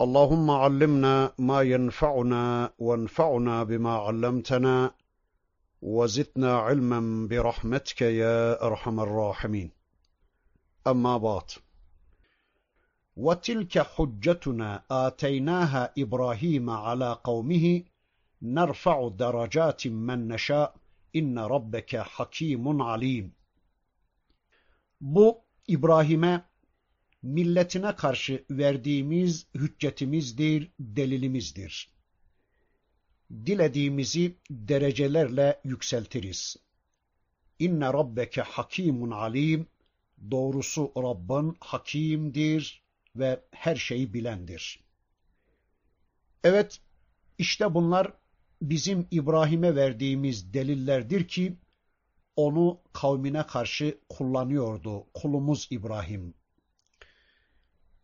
اللهم علمنا ما ينفعنا وانفعنا بما علمتنا وزدنا علما برحمتك يا أرحم الراحمين. أما بعد وتلك حجتنا آتيناها إبراهيم على قومه نرفع درجات من نشاء إن ربك حكيم عليم. Bu İbrahim'e milletine karşı verdiğimiz hüccetimizdir, delilimizdir. Dilediğimizi derecelerle yükseltiriz. İnne rabbeke hakimun alim. Doğrusu Rabbin hakimdir ve her şeyi bilendir. Evet, işte bunlar bizim İbrahim'e verdiğimiz delillerdir ki, onu kavmine karşı kullanıyordu kulumuz İbrahim.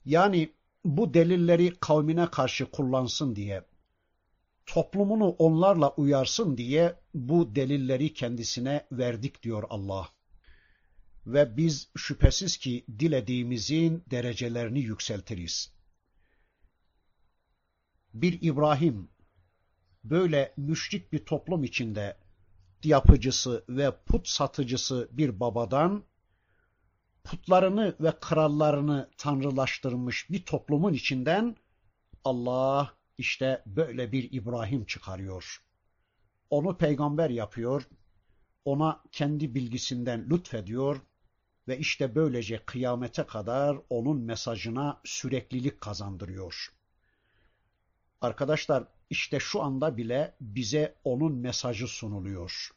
Yani bu delilleri kavmine karşı kullansın diye, toplumunu onlarla uyarsın diye bu delilleri kendisine verdik diyor Allah. Ve biz şüphesiz ki dilediğimizin derecelerini yükseltiriz. Bir İbrahim böyle müşrik bir toplum içinde yapıcısı ve put satıcısı bir babadan putlarını ve krallarını tanrılaştırmış bir toplumun içinden Allah işte böyle bir İbrahim çıkarıyor. Onu peygamber yapıyor, ona kendi bilgisinden lütfediyor ve işte böylece kıyamete kadar onun mesajına süreklilik kazandırıyor. Arkadaşlar işte şu anda bile bize onun mesajı sunuluyor.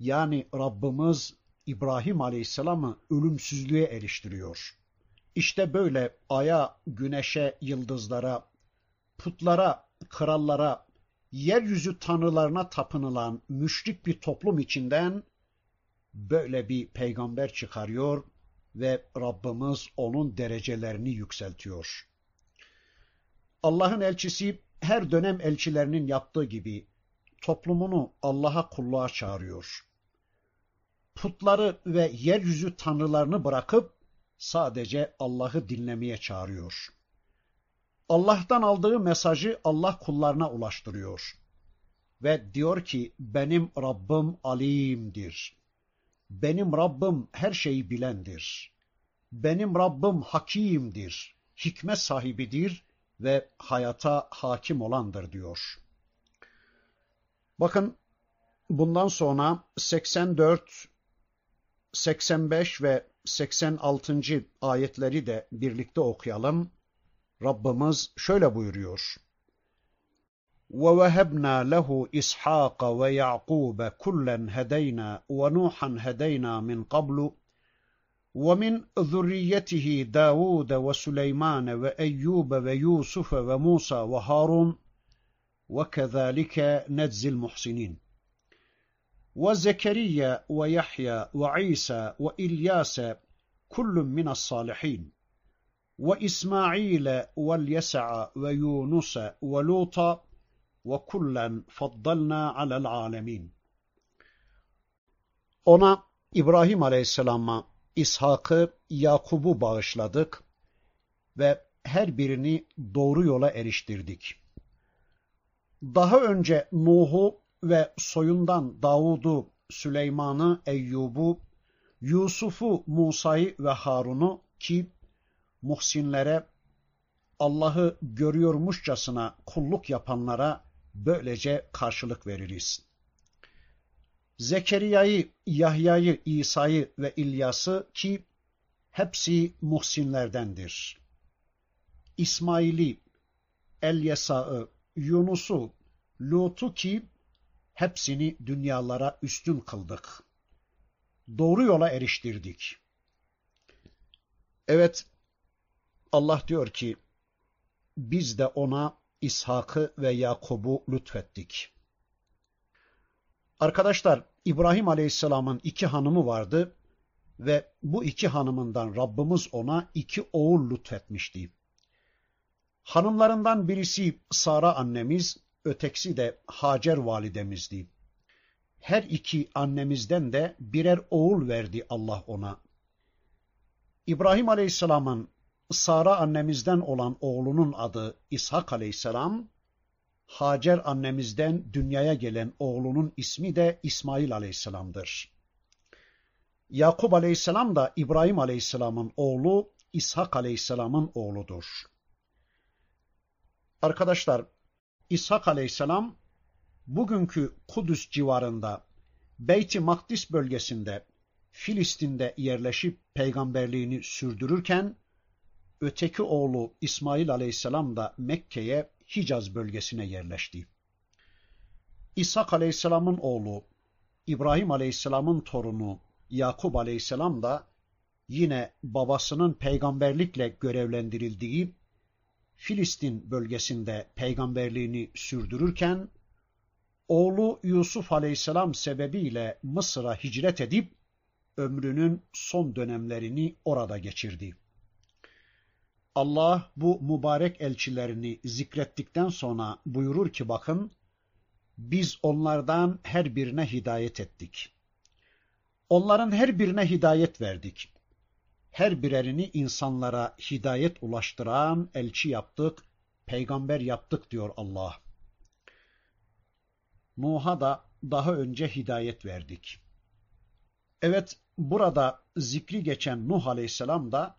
Yani Rabbimiz İbrahim Aleyhisselam'ı ölümsüzlüğe eriştiriyor. İşte böyle aya, güneşe, yıldızlara, putlara, krallara, yeryüzü tanrılarına tapınılan müşrik bir toplum içinden böyle bir peygamber çıkarıyor ve Rabbimiz onun derecelerini yükseltiyor. Allah'ın elçisi her dönem elçilerinin yaptığı gibi toplumunu Allah'a kulluğa çağırıyor. Putları ve yeryüzü tanrılarını bırakıp sadece Allah'ı dinlemeye çağırıyor. Allah'tan aldığı mesajı Allah kullarına ulaştırıyor. Ve diyor ki benim Rabbim alimdir. Benim Rabbim her şeyi bilendir. Benim Rabbim hakimdir. Hikmet sahibidir ve hayata hakim olandır diyor. Bakın bundan sonra 84, 85 ve 86. ayetleri de birlikte okuyalım. Rabbimiz şöyle buyuruyor. وَوَهَبْنَا لَهُ إِسْحَاقَ وَيَعْقُوبَ كُلًّا هَدَيْنَا وَنُوحًا هَدَيْنَا مِنْ قَبْلُ ومن ذريته داود وسليمان وأيوب ويوسف وموسى وهارون وكذلك نجزي المحسنين وزكريا ويحيى وعيسى وإلياس كل من الصالحين وإسماعيل واليسع ويونس ولوطا وَكُلًّا فَضَّلْنَا عَلَى الْعَالَمِينَ Ona İbrahim Aleyhisselam'a İshak'ı, Yakub'u bağışladık ve her birini doğru yola eriştirdik. Daha önce Nuh'u ve soyundan Davud'u, Süleyman'ı, Eyyub'u, Yusuf'u, Musa'yı ve Harun'u ki muhsinlere Allah'ı görüyormuşçasına kulluk yapanlara böylece karşılık veririz. Zekeriya'yı, Yahya'yı, İsa'yı ve İlyas'ı ki hepsi muhsinlerdendir. İsmail'i, Elyesa'ı, Yunus'u, Lut'u ki hepsini dünyalara üstün kıldık. Doğru yola eriştirdik. Evet, Allah diyor ki, biz de ona İshak'ı ve Yakub'u lütfettik. Arkadaşlar İbrahim Aleyhisselam'ın iki hanımı vardı ve bu iki hanımından Rabbimiz ona iki oğul lütfetmişti. Hanımlarından birisi Sara annemiz, ötekisi de Hacer validemizdi. Her iki annemizden de birer oğul verdi Allah ona. İbrahim Aleyhisselam'ın Sara annemizden olan oğlunun adı İshak Aleyhisselam, Hacer annemizden dünyaya gelen oğlunun ismi de İsmail Aleyhisselam'dır. Yakup Aleyhisselam da İbrahim Aleyhisselam'ın oğlu, İshak Aleyhisselam'ın oğludur. Arkadaşlar, İshak Aleyhisselam bugünkü Kudüs civarında Beyt-i Makdis bölgesinde Filistin'de yerleşip peygamberliğini sürdürürken öteki oğlu İsmail Aleyhisselam da Mekke'ye Hicaz bölgesine yerleşti. İshak Aleyhisselam'ın oğlu İbrahim Aleyhisselam'ın torunu Yakup Aleyhisselam da yine babasının peygamberlikle görevlendirildiği Filistin bölgesinde peygamberliğini sürdürürken oğlu Yusuf Aleyhisselam sebebiyle Mısır'a hicret edip ömrünün son dönemlerini orada geçirdi. Allah bu mübarek elçilerini zikrettikten sonra buyurur ki bakın biz onlardan her birine hidayet ettik. Onların her birine hidayet verdik. Her birerini insanlara hidayet ulaştıran elçi yaptık, peygamber yaptık diyor Allah. Nuh'a da daha önce hidayet verdik. Evet, burada zikri geçen Nuh Aleyhisselam da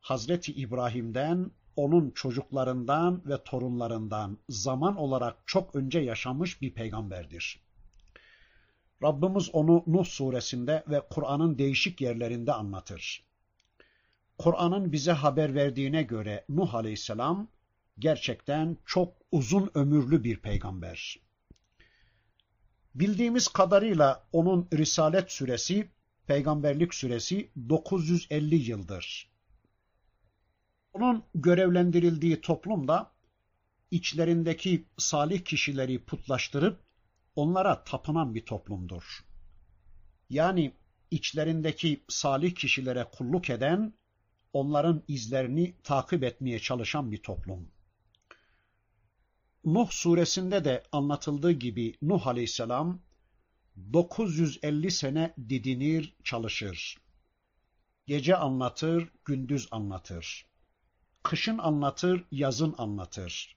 Hazreti İbrahim'den, onun çocuklarından ve torunlarından zaman olarak çok önce yaşamış bir peygamberdir. Rabbimiz onu Nuh suresinde ve Kur'an'ın değişik yerlerinde anlatır. Kur'an'ın bize haber verdiğine göre Nuh aleyhisselam gerçekten çok uzun ömürlü bir peygamber. Bildiğimiz kadarıyla onun risalet süresi, peygamberlik süresi 950 yıldır. Onun görevlendirildiği toplumda içlerindeki salih kişileri putlaştırıp onlara tapınan bir toplumdur. Yani içlerindeki salih kişilere kulluk eden, onların izlerini takip etmeye çalışan bir toplum. Nuh suresinde de anlatıldığı gibi Nuh aleyhisselam 950 sene didinir, çalışır. Gece anlatır, gündüz anlatır. Kışın anlatır, yazın anlatır.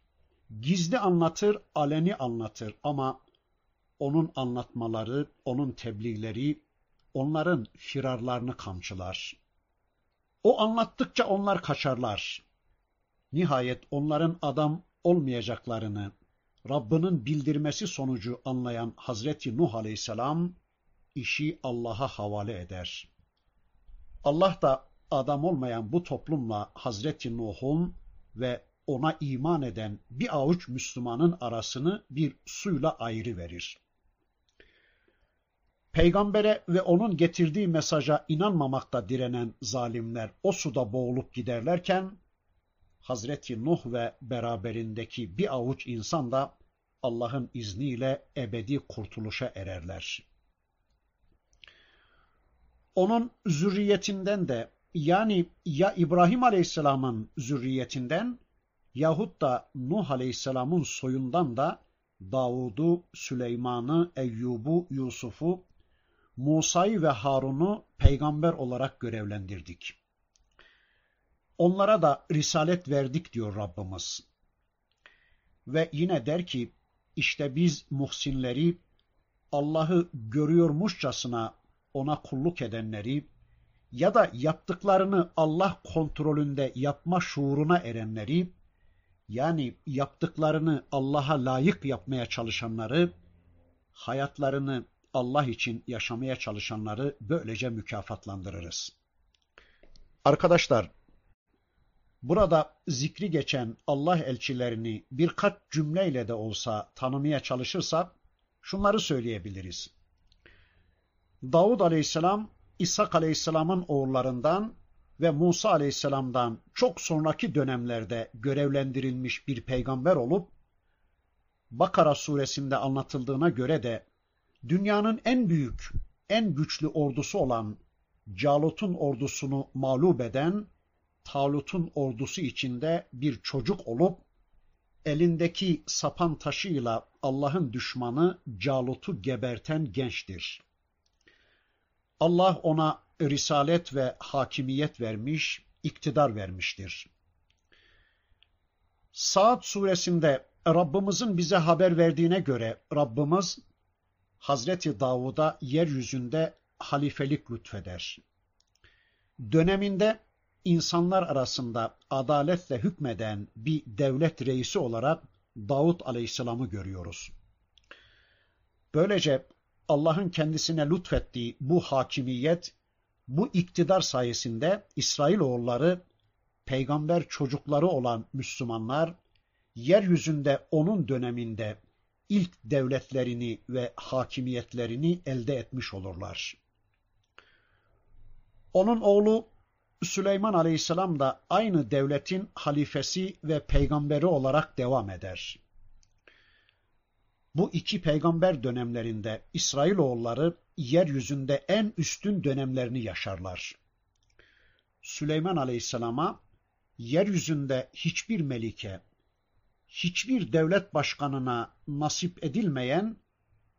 Gizli anlatır, aleni anlatır ama onun anlatmaları, onun tebliğleri, onların firarlarını kamçılar. O anlattıkça onlar kaçarlar. Nihayet onların adam olmayacaklarını Rabbinin bildirmesi sonucu anlayan Hazreti Nuh Aleyhisselam işi Allah'a havale eder. Allah da adam olmayan bu toplumla Hazreti Nuh'un ve ona iman eden bir avuç Müslümanın arasını bir suyla ayrı verir. Peygambere ve onun getirdiği mesaja inanmamakta direnen zalimler o suda boğulup giderlerken Hazreti Nuh ve beraberindeki bir avuç insan da Allah'ın izniyle ebedi kurtuluşa ererler. Onun zürriyetinden de yani ya İbrahim Aleyhisselam'ın zürriyetinden yahut da Nuh Aleyhisselam'ın soyundan da Davud'u, Süleyman'ı, Eyyub'u, Yusuf'u, Musa'yı ve Harun'u peygamber olarak görevlendirdik. Onlara da risalet verdik diyor Rabbimiz. Ve yine der ki, işte biz muhsinleri, Allah'ı görüyormuşçasına ona kulluk edenleri ya da yaptıklarını Allah kontrolünde yapma şuuruna erenleri, yani yaptıklarını Allah'a layık yapmaya çalışanları, hayatlarını Allah için yaşamaya çalışanları böylece mükafatlandırırız. Arkadaşlar, burada zikri geçen Allah elçilerini birkaç cümleyle de olsa tanımaya çalışırsak, şunları söyleyebiliriz. Davud aleyhisselam, İshak aleyhisselamın oğullarından, ve Musa aleyhisselamdan çok sonraki dönemlerde görevlendirilmiş bir peygamber olup, Bakara suresinde anlatıldığına göre de dünyanın en büyük, en güçlü ordusu olan Calut'un ordusunu mağlup eden Talut'un ordusu içinde bir çocuk olup elindeki sapan taşıyla Allah'ın düşmanı Calut'u geberten gençtir. Allah ona risalet ve hakimiyet vermiş, iktidar vermiştir. Saat suresinde Rabbimizin bize haber verdiğine göre Rabbimiz Hazreti Davud'a yeryüzünde halifelik lütfeder. Döneminde insanlar arasında adaletle hükmeden bir devlet reisi olarak Davut Aleyhisselam'ı görüyoruz. Böylece Allah'ın kendisine lütfettiği bu hakimiyet, bu iktidar sayesinde İsrailoğulları, peygamber çocukları olan Müslümanlar, yeryüzünde onun döneminde ilk devletlerini ve hakimiyetlerini elde etmiş olurlar. Onun oğlu Süleyman Aleyhisselam da aynı devletin halifesi ve peygamberi olarak devam eder. Bu iki peygamber dönemlerinde İsrailoğulları yeryüzünde en üstün dönemlerini yaşarlar. Süleyman Aleyhisselam'a yeryüzünde hiçbir melike, hiçbir devlet başkanına nasip edilmeyen,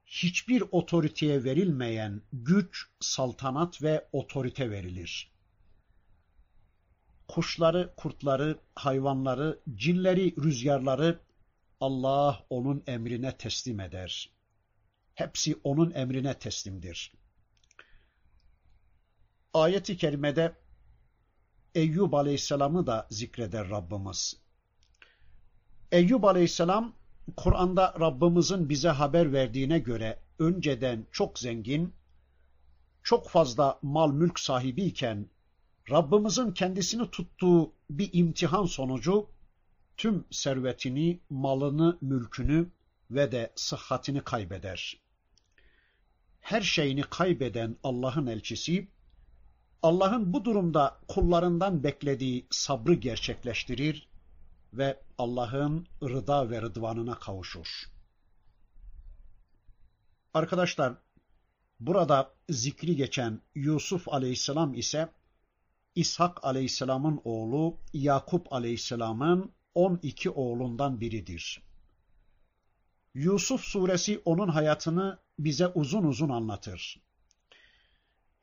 hiçbir otoriteye verilmeyen güç, saltanat ve otorite verilir. Kuşları, kurtları, hayvanları, cinleri, rüzgarları Allah onun emrine teslim eder. Hepsi onun emrine teslimdir. Ayet-i kerimede Eyyub Aleyhisselam'ı da zikreder Rabbimiz. Eyyub Aleyhisselam Kur'an'da Rabbimizin bize haber verdiğine göre önceden çok zengin, çok fazla mal mülk sahibiyken Rabbimizin kendisini tuttuğu bir imtihan sonucu tüm servetini, malını, mülkünü ve de sıhhatini kaybeder. Her şeyini kaybeden Allah'ın elçisi, Allah'ın bu durumda kullarından beklediği sabrı gerçekleştirir ve Allah'ın rıda ve rıdvanına kavuşur. Arkadaşlar, burada zikri geçen Yusuf aleyhisselam ise İshak aleyhisselamın oğlu Yakup aleyhisselamın 12 oğlundan biridir. Yusuf suresi onun hayatını bize uzun uzun anlatır.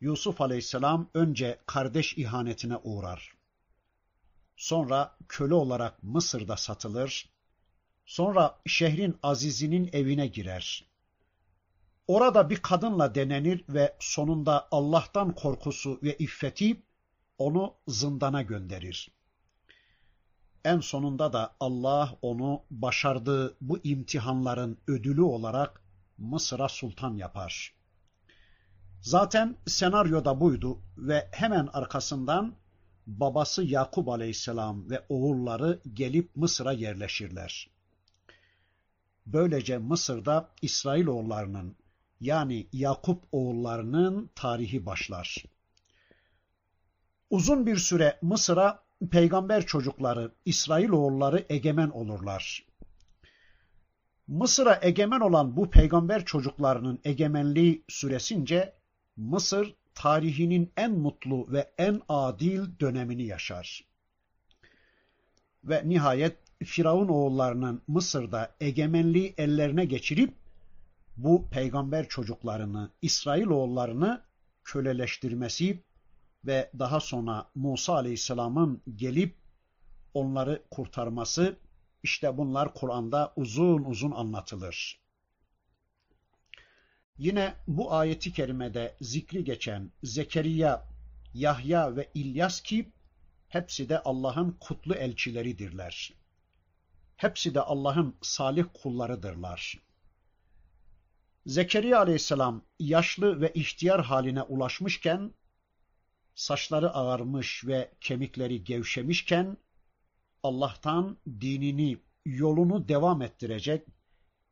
Yusuf aleyhisselam önce kardeş ihanetine uğrar. Sonra köle olarak Mısır'da satılır. Sonra şehrin azizinin evine girer. Orada bir kadınla denenir ve sonunda Allah'tan korkusu ve iffeti onu zindana gönderir. En sonunda da Allah onu başardığı bu imtihanların ödülü olarak Mısır'a sultan yapar. Zaten senaryo da buydu ve hemen arkasından babası Yakub aleyhisselam ve oğulları gelip Mısır'a yerleşirler. Böylece Mısır'da İsrailoğullarının yani Yakup oğullarının tarihi başlar. Uzun bir süre Mısır'a peygamber çocukları, İsrailoğulları egemen olurlar. Mısır'a egemen olan bu peygamber çocuklarının egemenliği süresince Mısır tarihinin en mutlu ve en adil dönemini yaşar. Ve nihayet Firavun oğullarının Mısır'da egemenliği ellerine geçirip bu peygamber çocuklarını, İsrail oğullarını köleleştirmesi ve daha sonra Musa Aleyhisselam'ın gelip onları kurtarması işte bunlar Kur'an'da uzun uzun anlatılır. Yine bu ayeti kerimede zikri geçen Zekeriya, Yahya ve İlyas ki hepsi de Allah'ın kutlu elçileridirler. Hepsi de Allah'ın salih kullarıdırlar. Zekeriya aleyhisselam yaşlı ve ihtiyar haline ulaşmışken, saçları ağarmış ve kemikleri gevşemişken, Allah'tan dinini, yolunu devam ettirecek,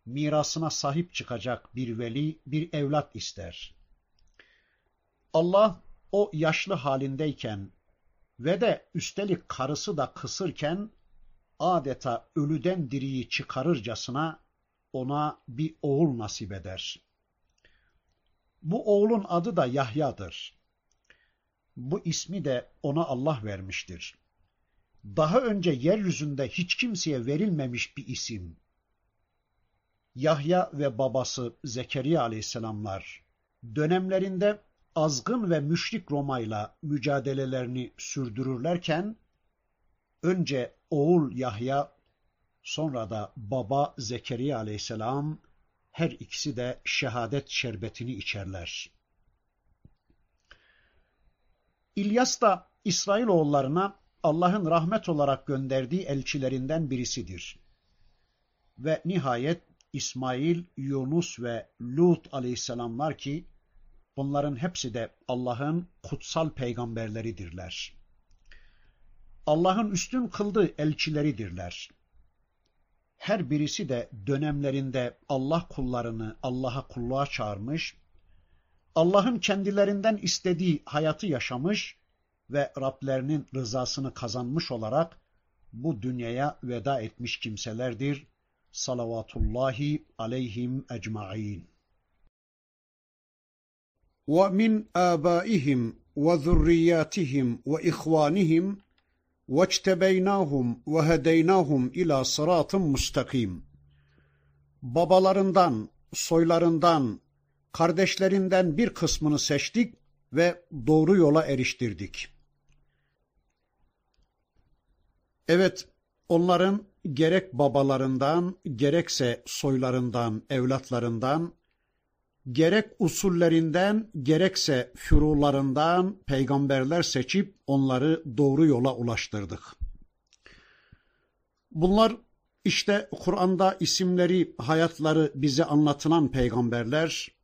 mirasına sahip çıkacak bir veli, bir evlat ister. Allah o yaşlı halindeyken ve de üstelik karısı da kısırken adeta ölüden diriyi çıkarırcasına ona bir oğul nasip eder. Bu oğlun adı da Yahya'dır. Bu ismi de ona Allah vermiştir. Daha önce yeryüzünde hiç kimseye verilmemiş bir isim. Yahya ve babası Zekeriya aleyhisselamlar dönemlerinde azgın ve müşrik Roma'yla mücadelelerini sürdürürlerken önce oğul Yahya sonra da baba Zekeriya aleyhisselam her ikisi de şehadet şerbetini içerler. İlyas da İsrailoğullarına Allah'ın rahmet olarak gönderdiği elçilerinden birisidir. Ve nihayet İsmail, Yunus ve Lut aleyhisselamlar ki bunların hepsi de Allah'ın kutsal peygamberleridirler. Allah'ın üstün kıldığı elçileridirler. Her birisi de dönemlerinde Allah kullarını Allah'a kulluğa çağırmış, Allah'ın kendilerinden istediği hayatı yaşamış ve Rablerinin rızasını kazanmış olarak bu dünyaya veda etmiş kimselerdir Salavatullahi aleyhim ecma'in. ومن آبائهم وذرياتهم وإخوانهم وَاجْتَبَيْنَاهُمْ وَهَدَيْنَاهُمْ اِلَى صِرَاطٍ مُسْتَقِيمٍ Babalarından, soylarından, kardeşlerinden bir kısmını seçtik ve doğru yola eriştirdik. Evet, onların gerek babalarından, gerekse soylarından, evlatlarından, gerek usullerinden, gerekse fürularından peygamberler seçip onları doğru yola ulaştırdık. Bunlar işte Kur'an'da isimleri, hayatları bize anlatılan peygamberler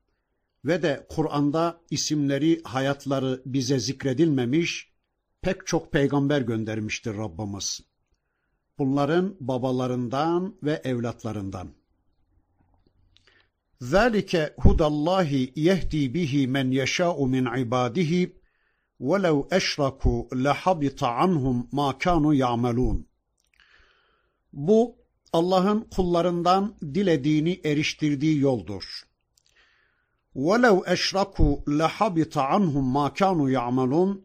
ve de Kur'an'da isimleri, hayatları bize zikredilmemiş pek çok peygamber göndermiştir Rabbimiz bunların babalarından ve evlatlarından. Zalike hudallahi yehdi bihi men yeşâ'u min ibadihi وَلَوْ اَشْرَكُوا لَحَبِطَ عَنْهُمْ مَا كَانُوا يَعْمَلُونَ Bu Allah'ın kullarından dilediğini eriştirdiği yoldur. وَلَوْ اَشْرَكُوا لَحَبِطَ عَنْهُمْ مَا كَانُوا يَعْمَلُونَ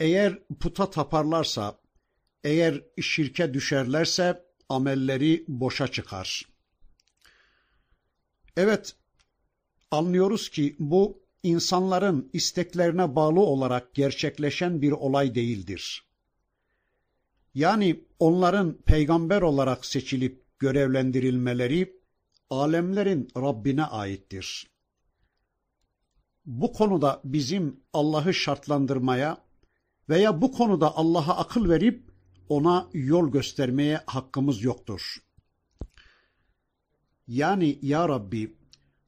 Eğer puta taparlarsa, eğer şirke düşerlerse amelleri boşa çıkar. Evet, anlıyoruz ki bu insanların isteklerine bağlı olarak gerçekleşen bir olay değildir. Yani onların peygamber olarak seçilip görevlendirilmeleri alemlerin Rabbine aittir. Bu konuda bizim Allah'ı şartlandırmaya veya bu konuda Allah'a akıl verip ona yol göstermeye hakkımız yoktur. Yani ya Rabbi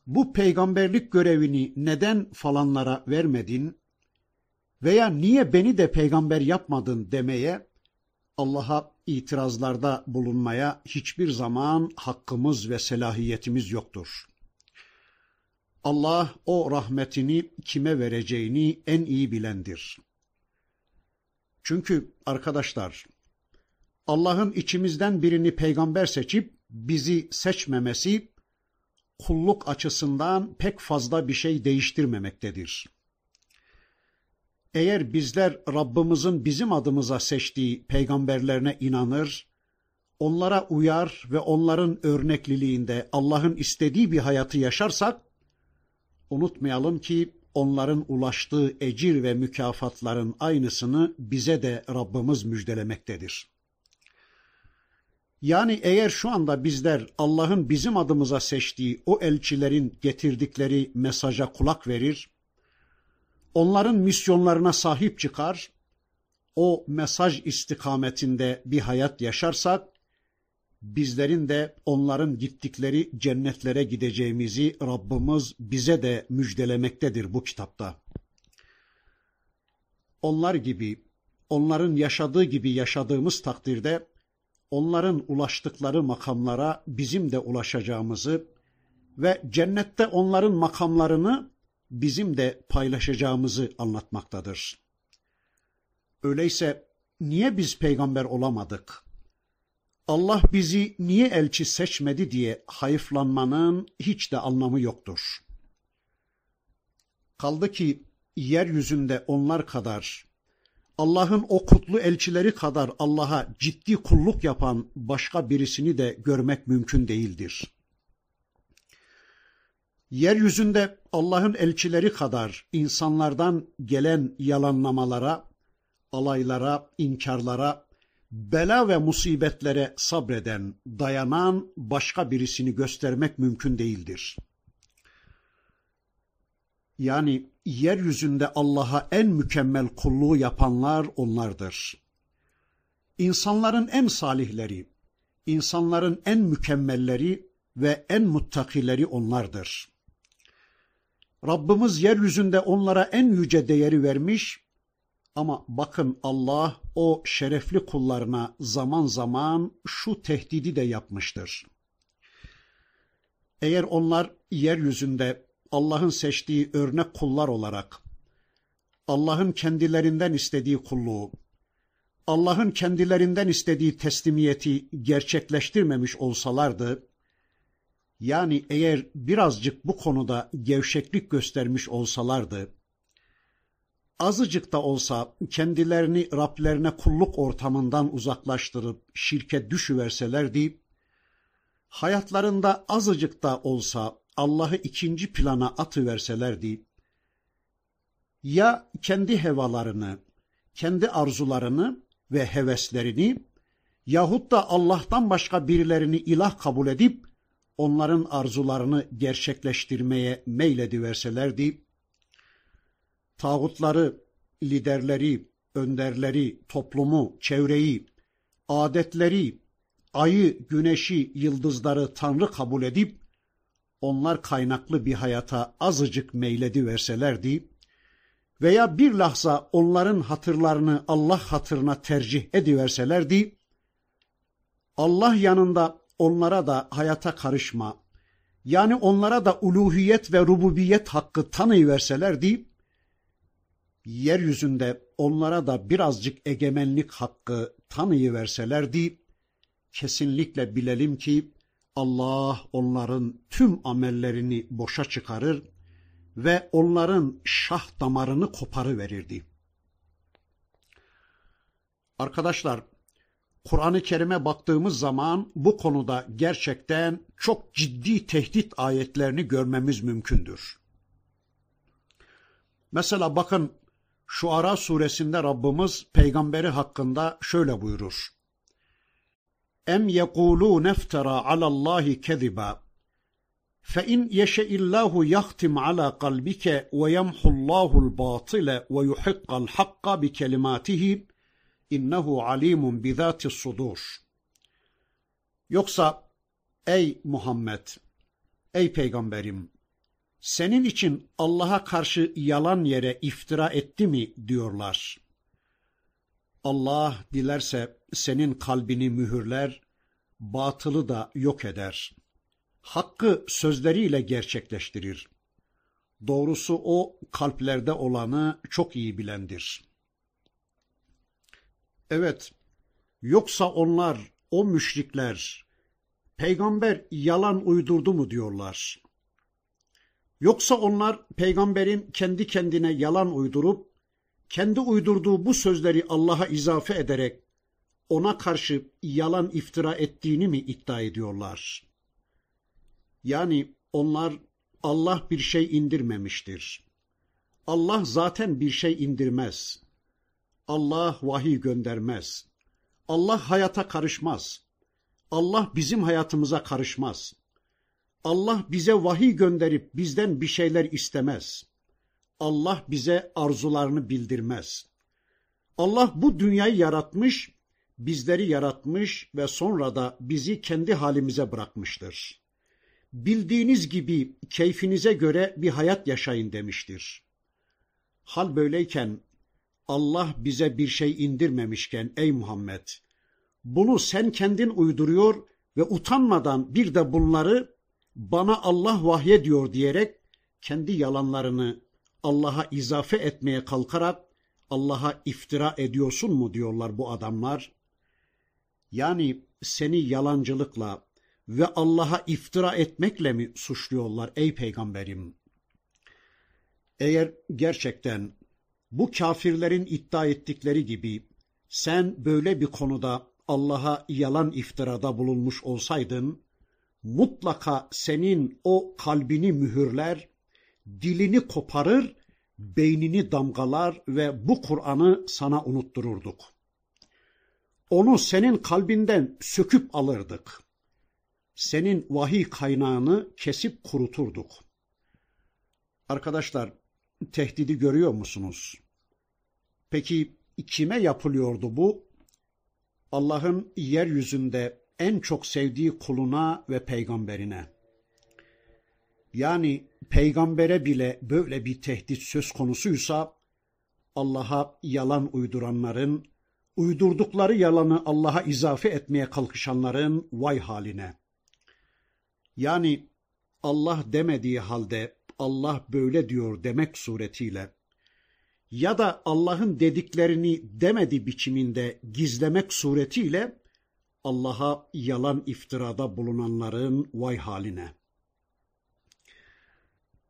bu peygamberlik görevini neden falanlara vermedin veya niye beni de peygamber yapmadın demeye Allah'a itirazlarda bulunmaya hiçbir zaman hakkımız ve selahiyetimiz yoktur. Allah o rahmetini kime vereceğini en iyi bilendir. Çünkü arkadaşlar Allah'ın içimizden birini peygamber seçip bizi seçmemesi kulluk açısından pek fazla bir şey değiştirmemektedir. Eğer bizler Rabbimizin bizim adımıza seçtiği peygamberlerine inanır, onlara uyar ve onların örnekliliğinde Allah'ın istediği bir hayatı yaşarsak, unutmayalım ki onların ulaştığı ecir ve mükafatların aynısını bize de Rabbimiz müjdelemektedir. Yani eğer şu anda bizler Allah'ın bizim adımıza seçtiği o elçilerin getirdikleri mesaja kulak verir, onların misyonlarına sahip çıkar, o mesaj istikametinde bir hayat yaşarsak, bizlerin de onların gittikleri cennetlere gideceğimizi Rabbimiz bize de müjdelemektedir bu kitapta. Onlar gibi, onların yaşadığı gibi yaşadığımız takdirde onların ulaştıkları makamlara bizim de ulaşacağımızı ve cennette onların makamlarını bizim de paylaşacağımızı anlatmaktadır. Öyleyse niye biz peygamber olamadık? Allah bizi niye elçi seçmedi diye hayıflanmanın hiç de anlamı yoktur. Kaldı ki yeryüzünde onlar kadar Allah'ın o kutlu elçileri kadar Allah'a ciddi kulluk yapan başka birisini de görmek mümkün değildir. Yeryüzünde Allah'ın elçileri kadar insanlardan gelen yalanlamalara, alaylara, inkarlara, bela ve musibetlere sabreden, dayanan başka birisini göstermek mümkün değildir. Yani yeryüzünde Allah'a en mükemmel kulluğu yapanlar onlardır. İnsanların en salihleri, insanların en mükemmelleri ve en muttakileri onlardır. Rabbimiz yeryüzünde onlara en yüce değeri vermiş ama bakın Allah o şerefli kullarına zaman zaman şu tehdidi de yapmıştır. Eğer onlar yeryüzünde Allah'ın seçtiği örnek kullar olarak Allah'ın kendilerinden istediği kulluğu, Allah'ın kendilerinden istediği teslimiyeti gerçekleştirmemiş olsalardı, yani eğer birazcık bu konuda gevşeklik göstermiş olsalardı, azıcık da olsa kendilerini Rablerine kulluk ortamından uzaklaştırıp şirke düşüverselerdi, hayatlarında azıcık da olsa Allah'ı ikinci plana atıverselerdi, ya kendi hevalarını, kendi arzularını ve heveslerini yahut da Allah'tan başka birilerini ilah kabul edip onların arzularını gerçekleştirmeye meylediverselerdi, tağutları, liderleri, önderleri, toplumu, çevreyi, adetleri, ayı, güneşi, yıldızları Tanrı kabul edip onlar kaynaklı bir hayata azıcık meyledi verselerdi veya bir lahza onların hatırlarını Allah hatırına tercih ediverselerdi, Allah yanında onlara da hayata karışma, yani onlara da uluhiyet ve rububiyet hakkı tanıyıverselerdi, yeryüzünde onlara da birazcık egemenlik hakkı tanıyıverselerdi, kesinlikle bilelim ki Allah onların tüm amellerini boşa çıkarır ve onların şah damarını koparıverirdi. Arkadaşlar, Kur'an-ı Kerim'e baktığımız zaman bu konuda gerçekten çok ciddi tehdit ayetlerini görmemiz mümkündür. Mesela bakın şu Ara suresinde Rabbimiz peygamberi hakkında şöyle buyurur. Em yekulûne iftara alallahi keziba فإن يشاء الله يختم على قلبك ويمحو الله الباطل ويحق الحق بكلماته İnnehu alimun bizati sudur. Yoksa ey Muhammed, ey peygamberim, senin için Allah'a karşı yalan yere iftira etti mi diyorlar. Allah dilerse senin kalbini mühürler, batılı da yok eder. Hakkı sözleriyle gerçekleştirir. Doğrusu o kalplerde olanı çok iyi bilendir.'' Evet, yoksa onlar, o müşrikler, peygamber yalan uydurdu mu diyorlar. Yoksa onlar peygamberin kendi kendine yalan uydurup, kendi uydurduğu bu sözleri Allah'a izafe ederek, ona karşı yalan iftira ettiğini mi iddia ediyorlar? Yani onlar Allah bir şey indirmemiştir. Allah zaten bir şey indirmez. Allah vahiy göndermez. Allah hayata karışmaz. Allah bizim hayatımıza karışmaz. Allah bize vahiy gönderip bizden bir şeyler istemez. Allah bize arzularını bildirmez. Allah bu dünyayı yaratmış, bizleri yaratmış ve sonra da bizi kendi halimize bırakmıştır. Bildiğiniz gibi keyfinize göre bir hayat yaşayın demiştir. Hal böyleyken Allah bize bir şey indirmemişken ey Muhammed, bunu sen kendin uyduruyor ve utanmadan bir de bunları bana Allah vahyediyor diyerek kendi yalanlarını Allah'a izafe etmeye kalkarak Allah'a iftira ediyorsun mu diyorlar bu adamlar. Yani seni yalancılıkla ve Allah'a iftira etmekle mi suçluyorlar ey peygamberim? Eğer gerçekten bu kafirlerin iddia ettikleri gibi sen böyle bir konuda Allah'a yalan iftirada bulunmuş olsaydın, mutlaka senin o kalbini mühürler, dilini koparır, beynini damgalar ve bu Kur'an'ı sana unuttururduk. Onu senin kalbinden söküp alırdık. Senin vahiy kaynağını kesip kuruturduk. Arkadaşlar, tehdidi görüyor musunuz? Peki kime yapılıyordu bu? Allah'ın yeryüzünde en çok sevdiği kuluna ve peygamberine. Yani peygambere bile böyle bir tehdit söz konusuysa Allah'a yalan uyduranların, uydurdukları yalanı Allah'a izafe etmeye kalkışanların vay haline. Yani Allah demediği halde Allah böyle diyor demek suretiyle ya da Allah'ın dediklerini demedi biçiminde gizlemek suretiyle Allah'a yalan iftirada bulunanların vay haline.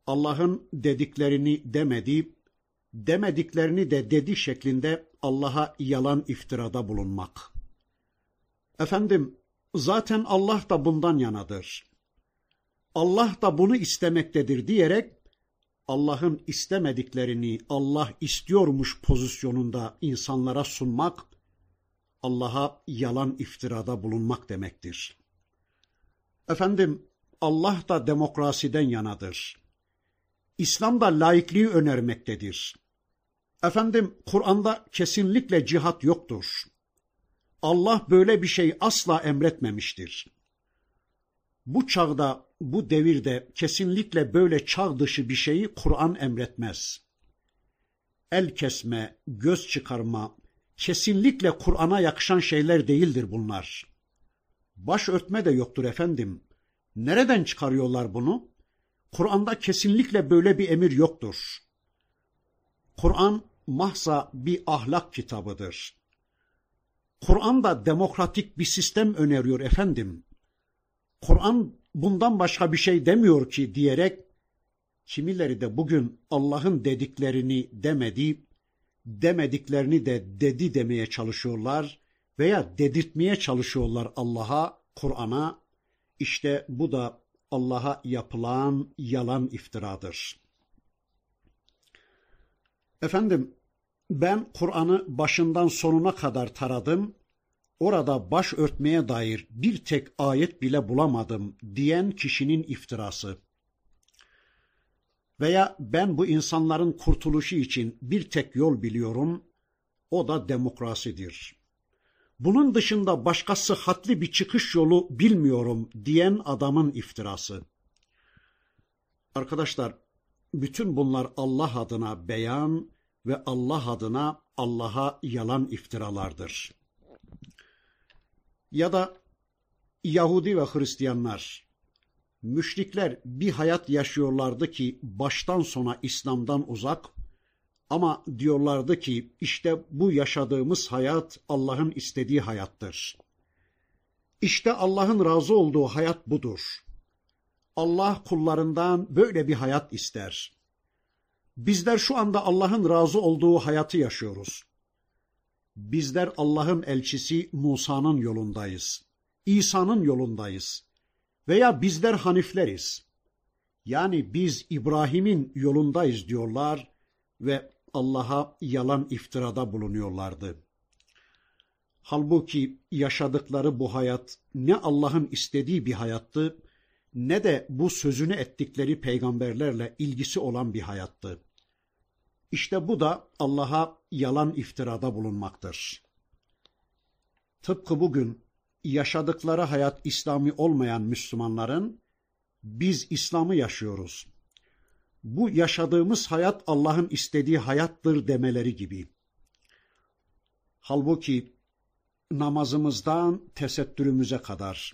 Allah'ın dediklerini demedi, demediklerini de dedi şeklinde Allah'a yalan iftirada bulunmak. Efendim, zaten Allah da bundan yanadır. Allah da bunu istemektedir diyerek Allah'ın istemediklerini Allah istiyormuş pozisyonunda insanlara sunmak, Allah'a yalan iftirada bulunmak demektir. Efendim, Allah da demokrasiden yanadır. İslam da laikliği önermektedir. Efendim, Kur'an'da kesinlikle cihat yoktur. Allah böyle bir şey asla emretmemiştir. Bu çağda bu devirde kesinlikle böyle çağ dışı bir şeyi Kur'an emretmez. El kesme, göz çıkarma kesinlikle Kur'an'a yakışan şeyler değildir bunlar. Baş örtme de yoktur efendim. Nereden çıkarıyorlar bunu? Kur'an'da kesinlikle böyle bir emir yoktur. Kur'an mahza bir ahlak kitabıdır. Kur'an da demokratik bir sistem öneriyor efendim. Kur'an bundan başka bir şey demiyor ki diyerek kimileri de bugün Allah'ın dediklerini demedi, demediklerini de dedi demeye çalışıyorlar veya dedirtmeye çalışıyorlar Allah'a, Kur'an'a. İşte bu da Allah'a yapılan yalan iftiradır. Efendim ben Kur'an'ı başından sonuna kadar taradım orada baş örtmeye dair bir tek ayet bile bulamadım diyen kişinin iftirası. Veya ben bu insanların kurtuluşu için bir tek yol biliyorum, o da demokrasidir. Bunun dışında başka sıhhatli bir çıkış yolu bilmiyorum diyen adamın iftirası. Arkadaşlar, bütün bunlar Allah adına beyan ve Allah adına Allah'a yalan iftiralardır ya da Yahudi ve Hristiyanlar, müşrikler bir hayat yaşıyorlardı ki baştan sona İslam'dan uzak ama diyorlardı ki işte bu yaşadığımız hayat Allah'ın istediği hayattır. İşte Allah'ın razı olduğu hayat budur. Allah kullarından böyle bir hayat ister. Bizler şu anda Allah'ın razı olduğu hayatı yaşıyoruz. Bizler Allah'ın elçisi Musa'nın yolundayız. İsa'nın yolundayız. Veya bizler Hanifleriz. Yani biz İbrahim'in yolundayız diyorlar ve Allah'a yalan iftirada bulunuyorlardı. Halbuki yaşadıkları bu hayat ne Allah'ın istediği bir hayattı ne de bu sözünü ettikleri peygamberlerle ilgisi olan bir hayattı. İşte bu da Allah'a yalan iftirada bulunmaktır. Tıpkı bugün yaşadıkları hayat İslami olmayan Müslümanların biz İslam'ı yaşıyoruz. Bu yaşadığımız hayat Allah'ın istediği hayattır demeleri gibi. Halbuki namazımızdan tesettürümüze kadar,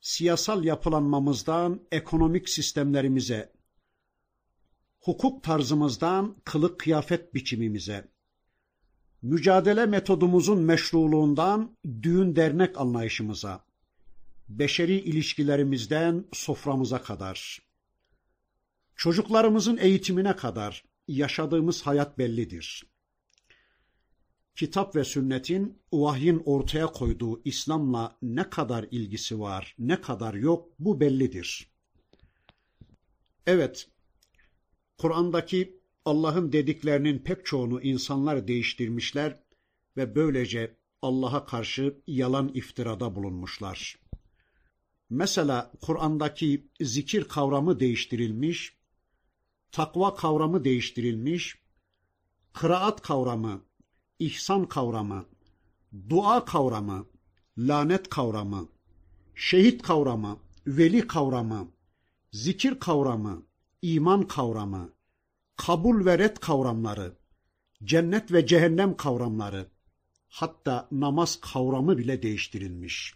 siyasal yapılanmamızdan ekonomik sistemlerimize, hukuk tarzımızdan kılık kıyafet biçimimize, mücadele metodumuzun meşruluğundan düğün dernek anlayışımıza, beşeri ilişkilerimizden soframıza kadar, çocuklarımızın eğitimine kadar yaşadığımız hayat bellidir. Kitap ve sünnetin vahyin ortaya koyduğu İslam'la ne kadar ilgisi var, ne kadar yok bu bellidir. Evet, Kur'an'daki Allah'ın dediklerinin pek çoğunu insanlar değiştirmişler ve böylece Allah'a karşı yalan iftirada bulunmuşlar. Mesela Kur'an'daki zikir kavramı değiştirilmiş, takva kavramı değiştirilmiş, kıraat kavramı, ihsan kavramı, dua kavramı, lanet kavramı, şehit kavramı, veli kavramı, zikir kavramı, iman kavramı, kabul ve red kavramları, cennet ve cehennem kavramları, hatta namaz kavramı bile değiştirilmiş.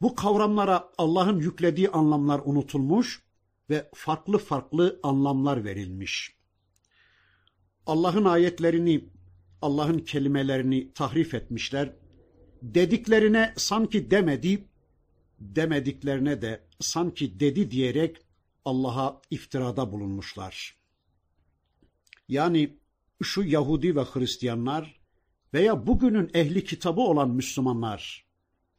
Bu kavramlara Allah'ın yüklediği anlamlar unutulmuş ve farklı farklı anlamlar verilmiş. Allah'ın ayetlerini, Allah'ın kelimelerini tahrif etmişler. Dediklerine sanki demedi, demediklerine de sanki dedi diyerek Allah'a iftirada bulunmuşlar. Yani şu Yahudi ve Hristiyanlar veya bugünün ehli kitabı olan Müslümanlar,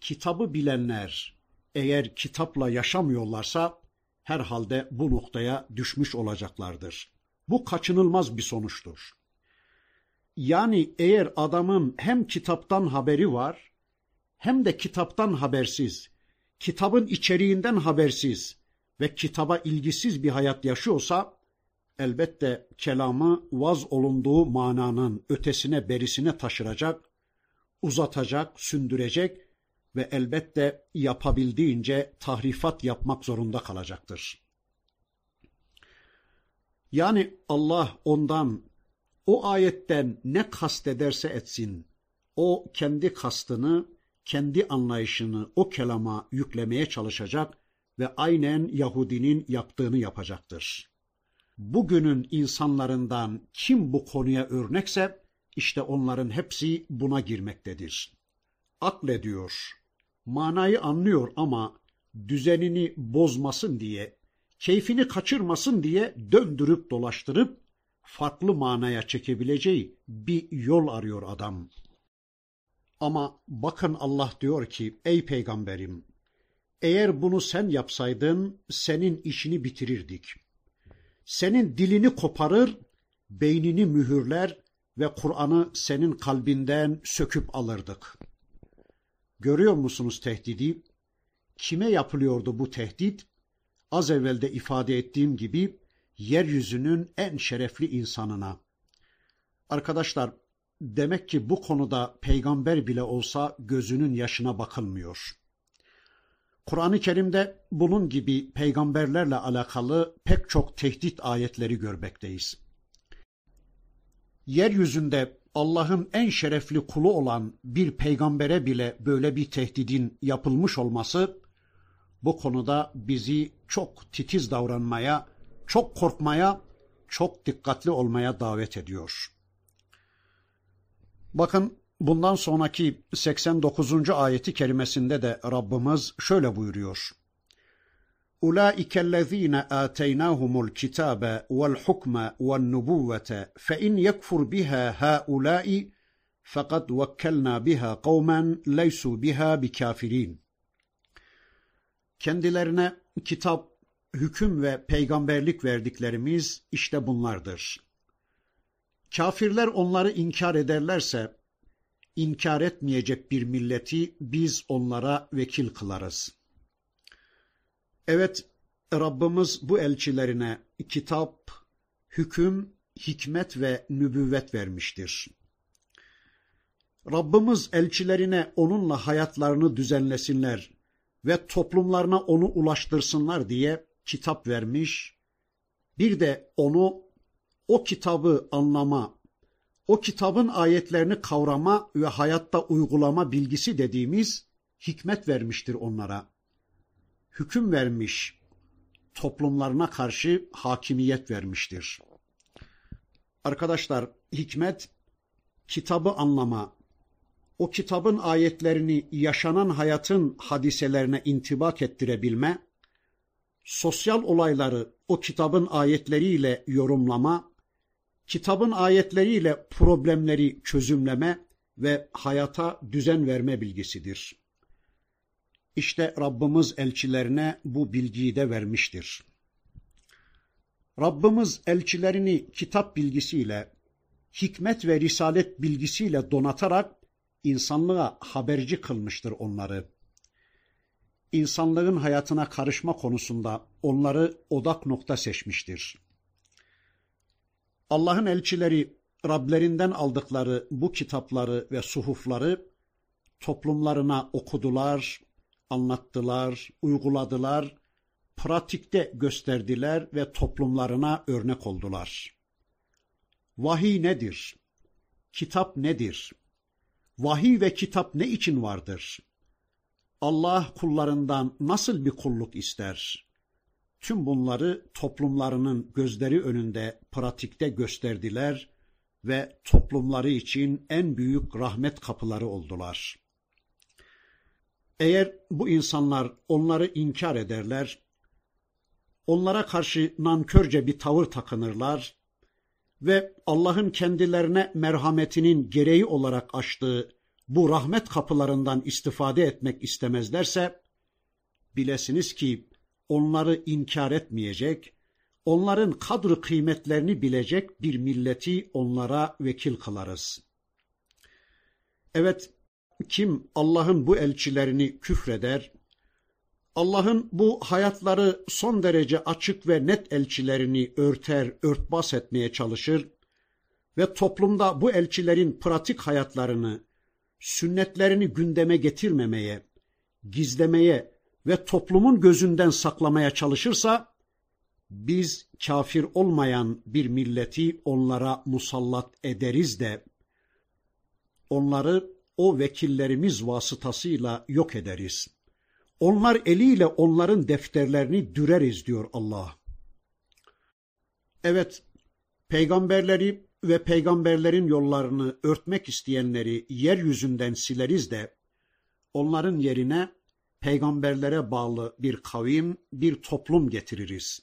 kitabı bilenler eğer kitapla yaşamıyorlarsa herhalde bu noktaya düşmüş olacaklardır. Bu kaçınılmaz bir sonuçtur. Yani eğer adamın hem kitaptan haberi var hem de kitaptan habersiz, kitabın içeriğinden habersiz ve kitaba ilgisiz bir hayat yaşıyorsa elbette kelamı vaz olunduğu mananın ötesine berisine taşıracak, uzatacak, sündürecek ve elbette yapabildiğince tahrifat yapmak zorunda kalacaktır. Yani Allah ondan o ayetten ne kastederse etsin, o kendi kastını, kendi anlayışını o kelama yüklemeye çalışacak ve aynen Yahudinin yaptığını yapacaktır. Bugünün insanlarından kim bu konuya örnekse işte onların hepsi buna girmektedir. Aklediyor, manayı anlıyor ama düzenini bozmasın diye, keyfini kaçırmasın diye döndürüp dolaştırıp farklı manaya çekebileceği bir yol arıyor adam. Ama bakın Allah diyor ki ey peygamberim eğer bunu sen yapsaydın senin işini bitirirdik. Senin dilini koparır, beynini mühürler ve Kur'an'ı senin kalbinden söküp alırdık. Görüyor musunuz tehdidi? Kime yapılıyordu bu tehdit? Az evvelde ifade ettiğim gibi yeryüzünün en şerefli insanına. Arkadaşlar demek ki bu konuda peygamber bile olsa gözünün yaşına bakılmıyor. Kur'an-ı Kerim'de bunun gibi peygamberlerle alakalı pek çok tehdit ayetleri görmekteyiz. Yeryüzünde Allah'ın en şerefli kulu olan bir peygambere bile böyle bir tehdidin yapılmış olması bu konuda bizi çok titiz davranmaya, çok korkmaya, çok dikkatli olmaya davet ediyor. Bakın Bundan sonraki 89. ayeti kerimesinde de Rabbimiz şöyle buyuruyor. أولئك الذين آتيناهم الكتاب والحكم والنبوة فإن يكفر بها هؤلاء فقد وكلنا بها قوما ليسوا بها بكافرين. Kendilerine kitap, hüküm ve peygamberlik verdiklerimiz işte bunlardır. Kafirler onları inkar ederlerse inkar etmeyecek bir milleti biz onlara vekil kılarız. Evet, Rabbimiz bu elçilerine kitap, hüküm, hikmet ve nübüvvet vermiştir. Rabbimiz elçilerine onunla hayatlarını düzenlesinler ve toplumlarına onu ulaştırsınlar diye kitap vermiş. Bir de onu o kitabı anlama, o kitabın ayetlerini kavrama ve hayatta uygulama bilgisi dediğimiz hikmet vermiştir onlara. Hüküm vermiş, toplumlarına karşı hakimiyet vermiştir. Arkadaşlar hikmet kitabı anlama, o kitabın ayetlerini yaşanan hayatın hadiselerine intibak ettirebilme, sosyal olayları o kitabın ayetleriyle yorumlama, kitabın ayetleriyle problemleri çözümleme ve hayata düzen verme bilgisidir. İşte Rabbimiz elçilerine bu bilgiyi de vermiştir. Rabbimiz elçilerini kitap bilgisiyle, hikmet ve risalet bilgisiyle donatarak insanlığa haberci kılmıştır onları. İnsanlığın hayatına karışma konusunda onları odak nokta seçmiştir. Allah'ın elçileri Rablerinden aldıkları bu kitapları ve suhufları toplumlarına okudular, anlattılar, uyguladılar, pratikte gösterdiler ve toplumlarına örnek oldular. Vahiy nedir? Kitap nedir? Vahiy ve kitap ne için vardır? Allah kullarından nasıl bir kulluk ister? Tüm bunları toplumlarının gözleri önünde pratikte gösterdiler ve toplumları için en büyük rahmet kapıları oldular. Eğer bu insanlar onları inkar ederler, onlara karşı nankörce bir tavır takınırlar ve Allah'ın kendilerine merhametinin gereği olarak açtığı bu rahmet kapılarından istifade etmek istemezlerse, bilesiniz ki onları inkar etmeyecek, onların kadr kıymetlerini bilecek bir milleti onlara vekil kılarız. Evet, kim Allah'ın bu elçilerini küfreder, Allah'ın bu hayatları son derece açık ve net elçilerini örter, örtbas etmeye çalışır ve toplumda bu elçilerin pratik hayatlarını, sünnetlerini gündeme getirmemeye, gizlemeye ve toplumun gözünden saklamaya çalışırsa, biz kafir olmayan bir milleti onlara musallat ederiz de, onları o vekillerimiz vasıtasıyla yok ederiz. Onlar eliyle onların defterlerini düreriz diyor Allah. Evet, peygamberleri ve peygamberlerin yollarını örtmek isteyenleri yeryüzünden sileriz de onların yerine peygamberlere bağlı bir kavim, bir toplum getiririz.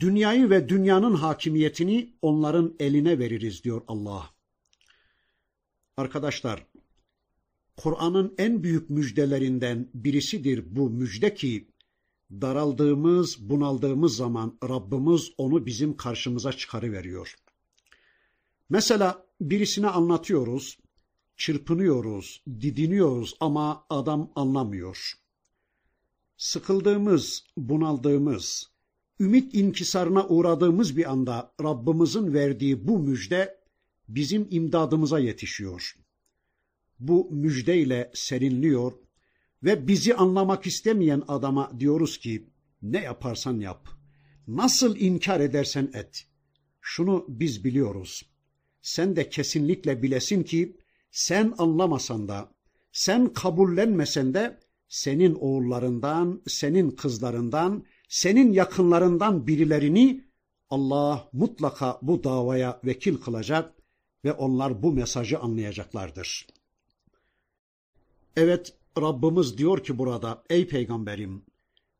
Dünyayı ve dünyanın hakimiyetini onların eline veririz diyor Allah. Arkadaşlar, Kur'an'ın en büyük müjdelerinden birisidir bu müjde ki daraldığımız, bunaldığımız zaman Rabbimiz onu bizim karşımıza çıkarıveriyor. Mesela birisine anlatıyoruz, çırpınıyoruz, didiniyoruz ama adam anlamıyor. Sıkıldığımız, bunaldığımız, ümit inkisarına uğradığımız bir anda Rabbimizin verdiği bu müjde bizim imdadımıza yetişiyor. Bu müjdeyle serinliyor ve bizi anlamak istemeyen adama diyoruz ki ne yaparsan yap, nasıl inkar edersen et. Şunu biz biliyoruz. Sen de kesinlikle bilesin ki sen anlamasan da, sen kabullenmesen de senin oğullarından, senin kızlarından, senin yakınlarından birilerini Allah mutlaka bu davaya vekil kılacak ve onlar bu mesajı anlayacaklardır. Evet Rabbimiz diyor ki burada ey peygamberim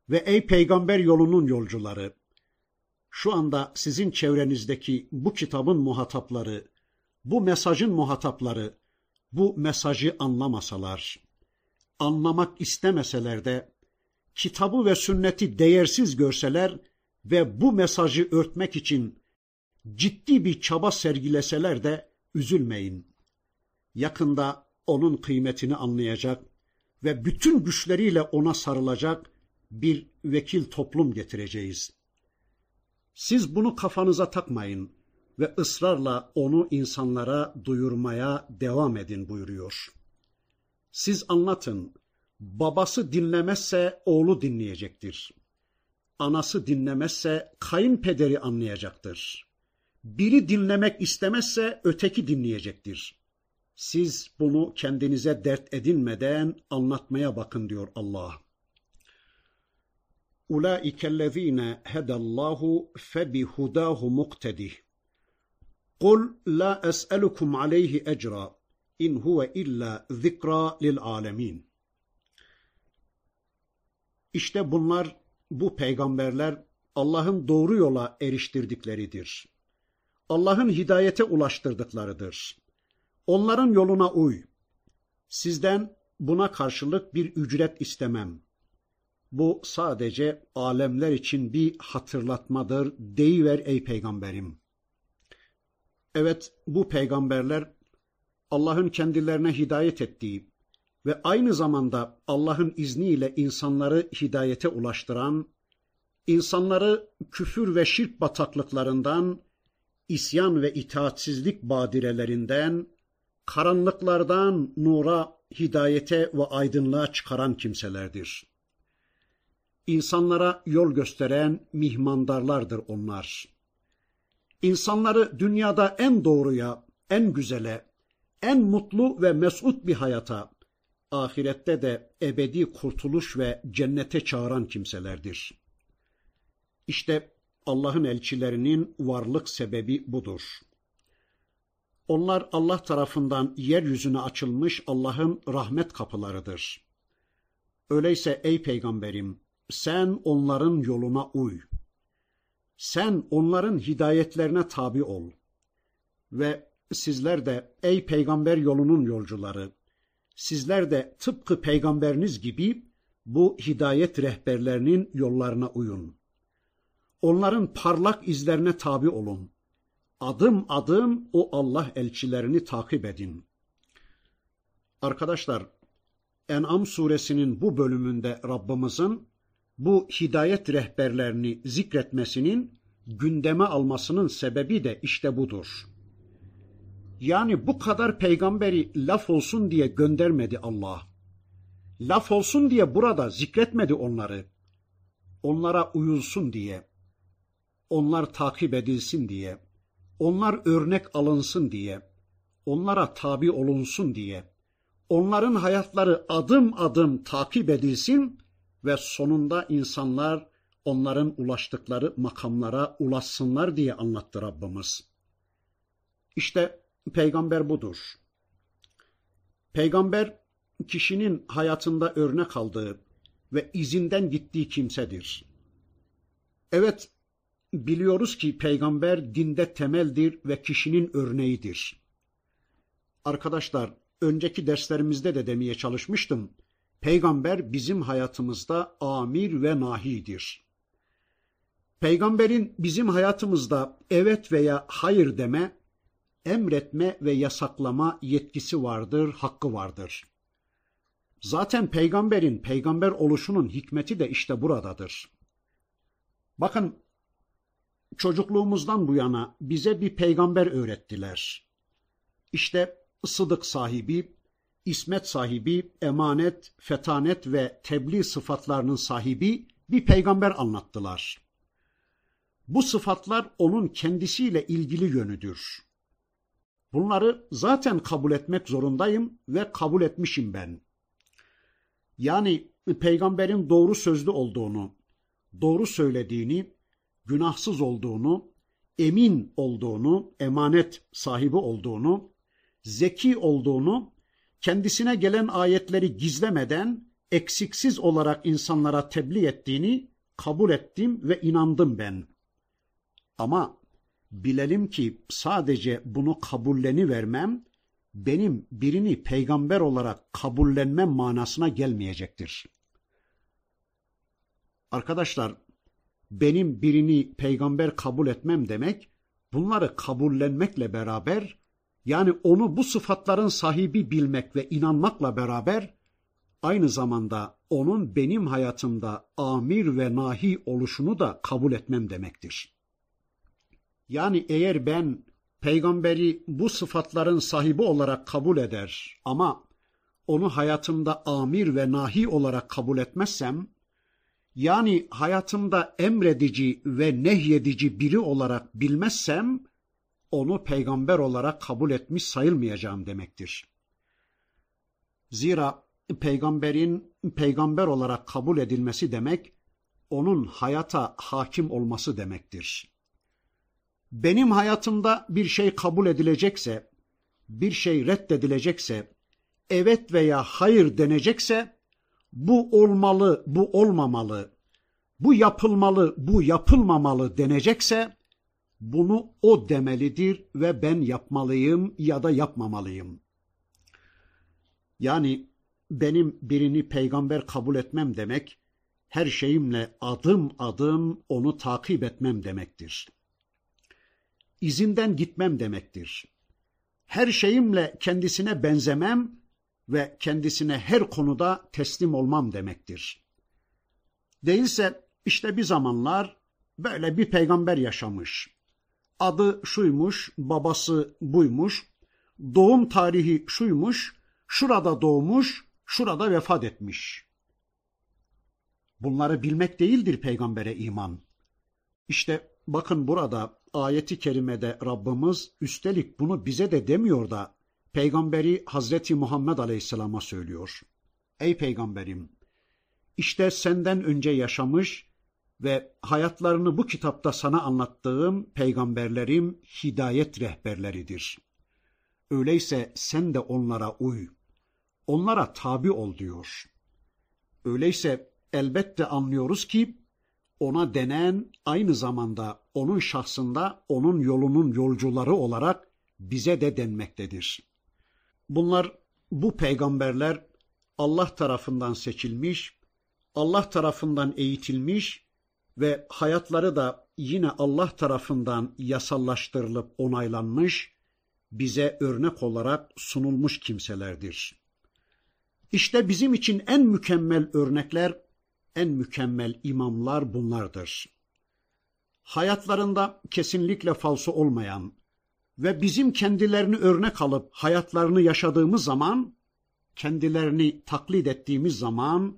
ve ey peygamber yolunun yolcuları şu anda sizin çevrenizdeki bu kitabın muhatapları, bu mesajın muhatapları bu mesajı anlamasalar, anlamak istemeseler de kitabı ve sünneti değersiz görseler ve bu mesajı örtmek için ciddi bir çaba sergileseler de üzülmeyin. Yakında onun kıymetini anlayacak ve bütün güçleriyle ona sarılacak bir vekil toplum getireceğiz. Siz bunu kafanıza takmayın ve ısrarla onu insanlara duyurmaya devam edin buyuruyor. Siz anlatın, babası dinlemezse oğlu dinleyecektir. Anası dinlemezse kayınpederi anlayacaktır. Biri dinlemek istemezse öteki dinleyecektir. Siz bunu kendinize dert edinmeden anlatmaya bakın diyor Allah. Ulaikellezine hedallahu febihudahu muktedih. Kul la es'elukum aleyhi ecra in huve illa zikra lil alemin. İşte bunlar bu peygamberler Allah'ın doğru yola eriştirdikleridir. Allah'ın hidayete ulaştırdıklarıdır. Onların yoluna uy. Sizden buna karşılık bir ücret istemem. Bu sadece alemler için bir hatırlatmadır. Deyiver ey peygamberim. Evet, bu peygamberler Allah'ın kendilerine hidayet ettiği ve aynı zamanda Allah'ın izniyle insanları hidayete ulaştıran, insanları küfür ve şirk bataklıklarından, isyan ve itaatsizlik badirelerinden, karanlıklardan nura, hidayete ve aydınlığa çıkaran kimselerdir. İnsanlara yol gösteren mihmandarlardır onlar. İnsanları dünyada en doğruya, en güzele, en mutlu ve mesut bir hayata, ahirette de ebedi kurtuluş ve cennete çağıran kimselerdir. İşte Allah'ın elçilerinin varlık sebebi budur. Onlar Allah tarafından yeryüzüne açılmış Allah'ın rahmet kapılarıdır. Öyleyse ey peygamberim, sen onların yoluna uy. Sen onların hidayetlerine tabi ol. Ve sizler de ey peygamber yolunun yolcuları, sizler de tıpkı peygamberiniz gibi bu hidayet rehberlerinin yollarına uyun. Onların parlak izlerine tabi olun. Adım adım o Allah elçilerini takip edin. Arkadaşlar, En'am suresinin bu bölümünde Rabbimizin bu hidayet rehberlerini zikretmesinin gündeme almasının sebebi de işte budur. Yani bu kadar peygamberi laf olsun diye göndermedi Allah. Laf olsun diye burada zikretmedi onları. Onlara uyulsun diye. Onlar takip edilsin diye. Onlar örnek alınsın diye. Onlara tabi olunsun diye. Onların hayatları adım adım takip edilsin ve sonunda insanlar onların ulaştıkları makamlara ulaşsınlar diye anlattı Rabbimiz. İşte peygamber budur. Peygamber kişinin hayatında örnek aldığı ve izinden gittiği kimsedir. Evet, biliyoruz ki peygamber dinde temeldir ve kişinin örneğidir. Arkadaşlar, önceki derslerimizde de demeye çalışmıştım. Peygamber bizim hayatımızda amir ve nahidir. Peygamberin bizim hayatımızda evet veya hayır deme, emretme ve yasaklama yetkisi vardır, hakkı vardır. Zaten peygamberin peygamber oluşunun hikmeti de işte buradadır. Bakın çocukluğumuzdan bu yana bize bir peygamber öğrettiler. İşte sıdık sahibi, ismet sahibi, emanet, fetanet ve tebliğ sıfatlarının sahibi bir peygamber anlattılar. Bu sıfatlar onun kendisiyle ilgili yönüdür. Bunları zaten kabul etmek zorundayım ve kabul etmişim ben. Yani peygamberin doğru sözlü olduğunu, doğru söylediğini, günahsız olduğunu, emin olduğunu, emanet sahibi olduğunu, zeki olduğunu, kendisine gelen ayetleri gizlemeden eksiksiz olarak insanlara tebliğ ettiğini kabul ettim ve inandım ben. Ama bilelim ki sadece bunu kabulleni vermem benim birini peygamber olarak kabullenmem manasına gelmeyecektir. Arkadaşlar, benim birini peygamber kabul etmem demek, bunları kabullenmekle beraber, yani onu bu sıfatların sahibi bilmek ve inanmakla beraber, aynı zamanda onun benim hayatımda amir ve nahi oluşunu da kabul etmem demektir. Yani eğer ben peygamberi bu sıfatların sahibi olarak kabul eder ama onu hayatımda amir ve nahi olarak kabul etmezsem, yani hayatımda emredici ve nehyedici biri olarak bilmezsem, onu peygamber olarak kabul etmiş sayılmayacağım demektir. Zira peygamberin peygamber olarak kabul edilmesi demek, onun hayata hakim olması demektir. Benim hayatımda bir şey kabul edilecekse, bir şey reddedilecekse, evet veya hayır denecekse, bu olmalı, bu olmamalı, bu yapılmalı, bu yapılmamalı denecekse, bunu o demelidir ve ben yapmalıyım ya da yapmamalıyım. Yani benim birini peygamber kabul etmem demek, her şeyimle adım adım onu takip etmem demektir. İzinden gitmem demektir. Her şeyimle kendisine benzemem ve kendisine her konuda teslim olmam demektir. Değilse işte bir zamanlar böyle bir peygamber yaşamış. Adı şuymuş, babası buymuş, doğum tarihi şuymuş, şurada doğmuş, şurada vefat etmiş. Bunları bilmek değildir peygambere iman. İşte bakın burada ayeti kerimede Rabbimiz üstelik bunu bize de demiyor da peygamberi Hazreti Muhammed Aleyhisselam'a söylüyor. Ey peygamberim işte senden önce yaşamış ve hayatlarını bu kitapta sana anlattığım peygamberlerim hidayet rehberleridir. Öyleyse sen de onlara uy. Onlara tabi ol diyor. Öyleyse elbette anlıyoruz ki ona denen aynı zamanda onun şahsında onun yolunun yolcuları olarak bize de denmektedir. Bunlar bu peygamberler Allah tarafından seçilmiş, Allah tarafından eğitilmiş ve hayatları da yine Allah tarafından yasallaştırılıp onaylanmış, bize örnek olarak sunulmuş kimselerdir. İşte bizim için en mükemmel örnekler, en mükemmel imamlar bunlardır. Hayatlarında kesinlikle falso olmayan ve bizim kendilerini örnek alıp hayatlarını yaşadığımız zaman, kendilerini taklit ettiğimiz zaman,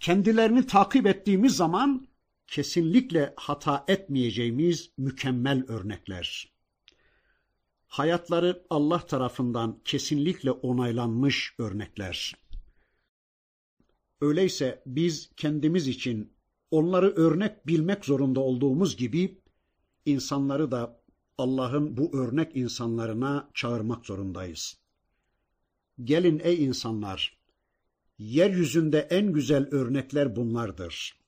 kendilerini takip ettiğimiz zaman kesinlikle hata etmeyeceğimiz mükemmel örnekler. Hayatları Allah tarafından kesinlikle onaylanmış örnekler. Öyleyse biz kendimiz için onları örnek bilmek zorunda olduğumuz gibi insanları da Allah'ın bu örnek insanlarına çağırmak zorundayız. Gelin ey insanlar, yeryüzünde en güzel örnekler bunlardır.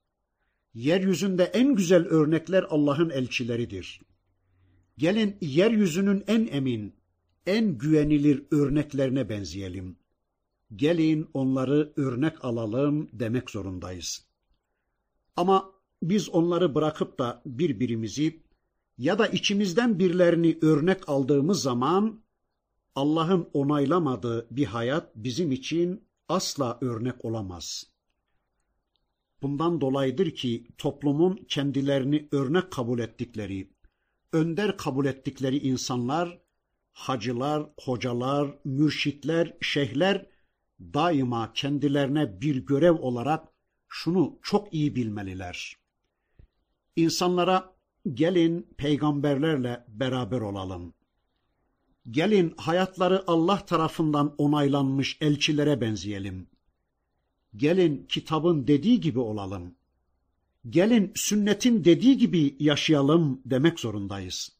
Yeryüzünde en güzel örnekler Allah'ın elçileridir. Gelin yeryüzünün en emin, en güvenilir örneklerine benzeyelim. Gelin onları örnek alalım demek zorundayız. Ama biz onları bırakıp da birbirimizi ya da içimizden birilerini örnek aldığımız zaman Allah'ın onaylamadığı bir hayat bizim için asla örnek olamaz. Bundan dolayıdır ki toplumun kendilerini örnek kabul ettikleri, önder kabul ettikleri insanlar, hacılar, hocalar, mürşitler, şeyhler daima kendilerine bir görev olarak şunu çok iyi bilmeliler. İnsanlara gelin peygamberlerle beraber olalım. Gelin hayatları Allah tarafından onaylanmış elçilere benzeyelim. Gelin kitabın dediği gibi olalım. Gelin sünnetin dediği gibi yaşayalım demek zorundayız.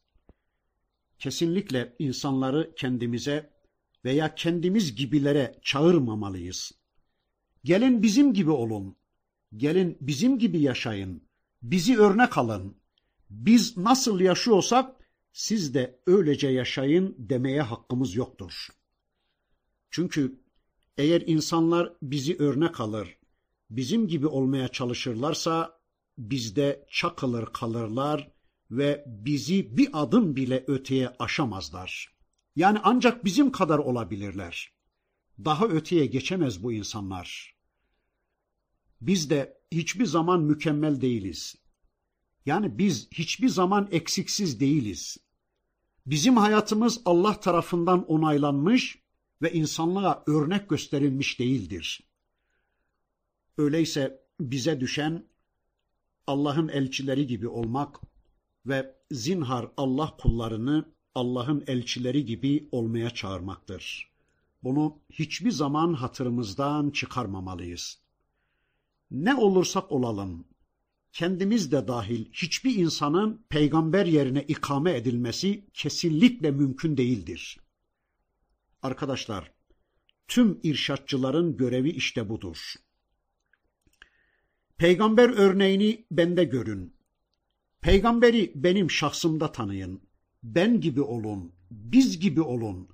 Kesinlikle insanları kendimize veya kendimiz gibilere çağırmamalıyız. Gelin bizim gibi olun. Gelin bizim gibi yaşayın. Bizi örnek alın. Biz nasıl yaşıyorsak siz de öylece yaşayın demeye hakkımız yoktur. Çünkü eğer insanlar bizi örnek alır, bizim gibi olmaya çalışırlarsa bizde çakılır kalırlar ve bizi bir adım bile öteye aşamazlar. Yani ancak bizim kadar olabilirler. Daha öteye geçemez bu insanlar. Biz de hiçbir zaman mükemmel değiliz. Yani biz hiçbir zaman eksiksiz değiliz. Bizim hayatımız Allah tarafından onaylanmış ve insanlığa örnek gösterilmiş değildir. Öyleyse bize düşen Allah'ın elçileri gibi olmak ve zinhar Allah kullarını Allah'ın elçileri gibi olmaya çağırmaktır. Bunu hiçbir zaman hatırımızdan çıkarmamalıyız. Ne olursak olalım, kendimiz de dahil hiçbir insanın peygamber yerine ikame edilmesi kesinlikle mümkün değildir. Arkadaşlar, tüm irşatçıların görevi işte budur. Peygamber örneğini bende görün. Peygamberi benim şahsımda tanıyın. Ben gibi olun, biz gibi olun.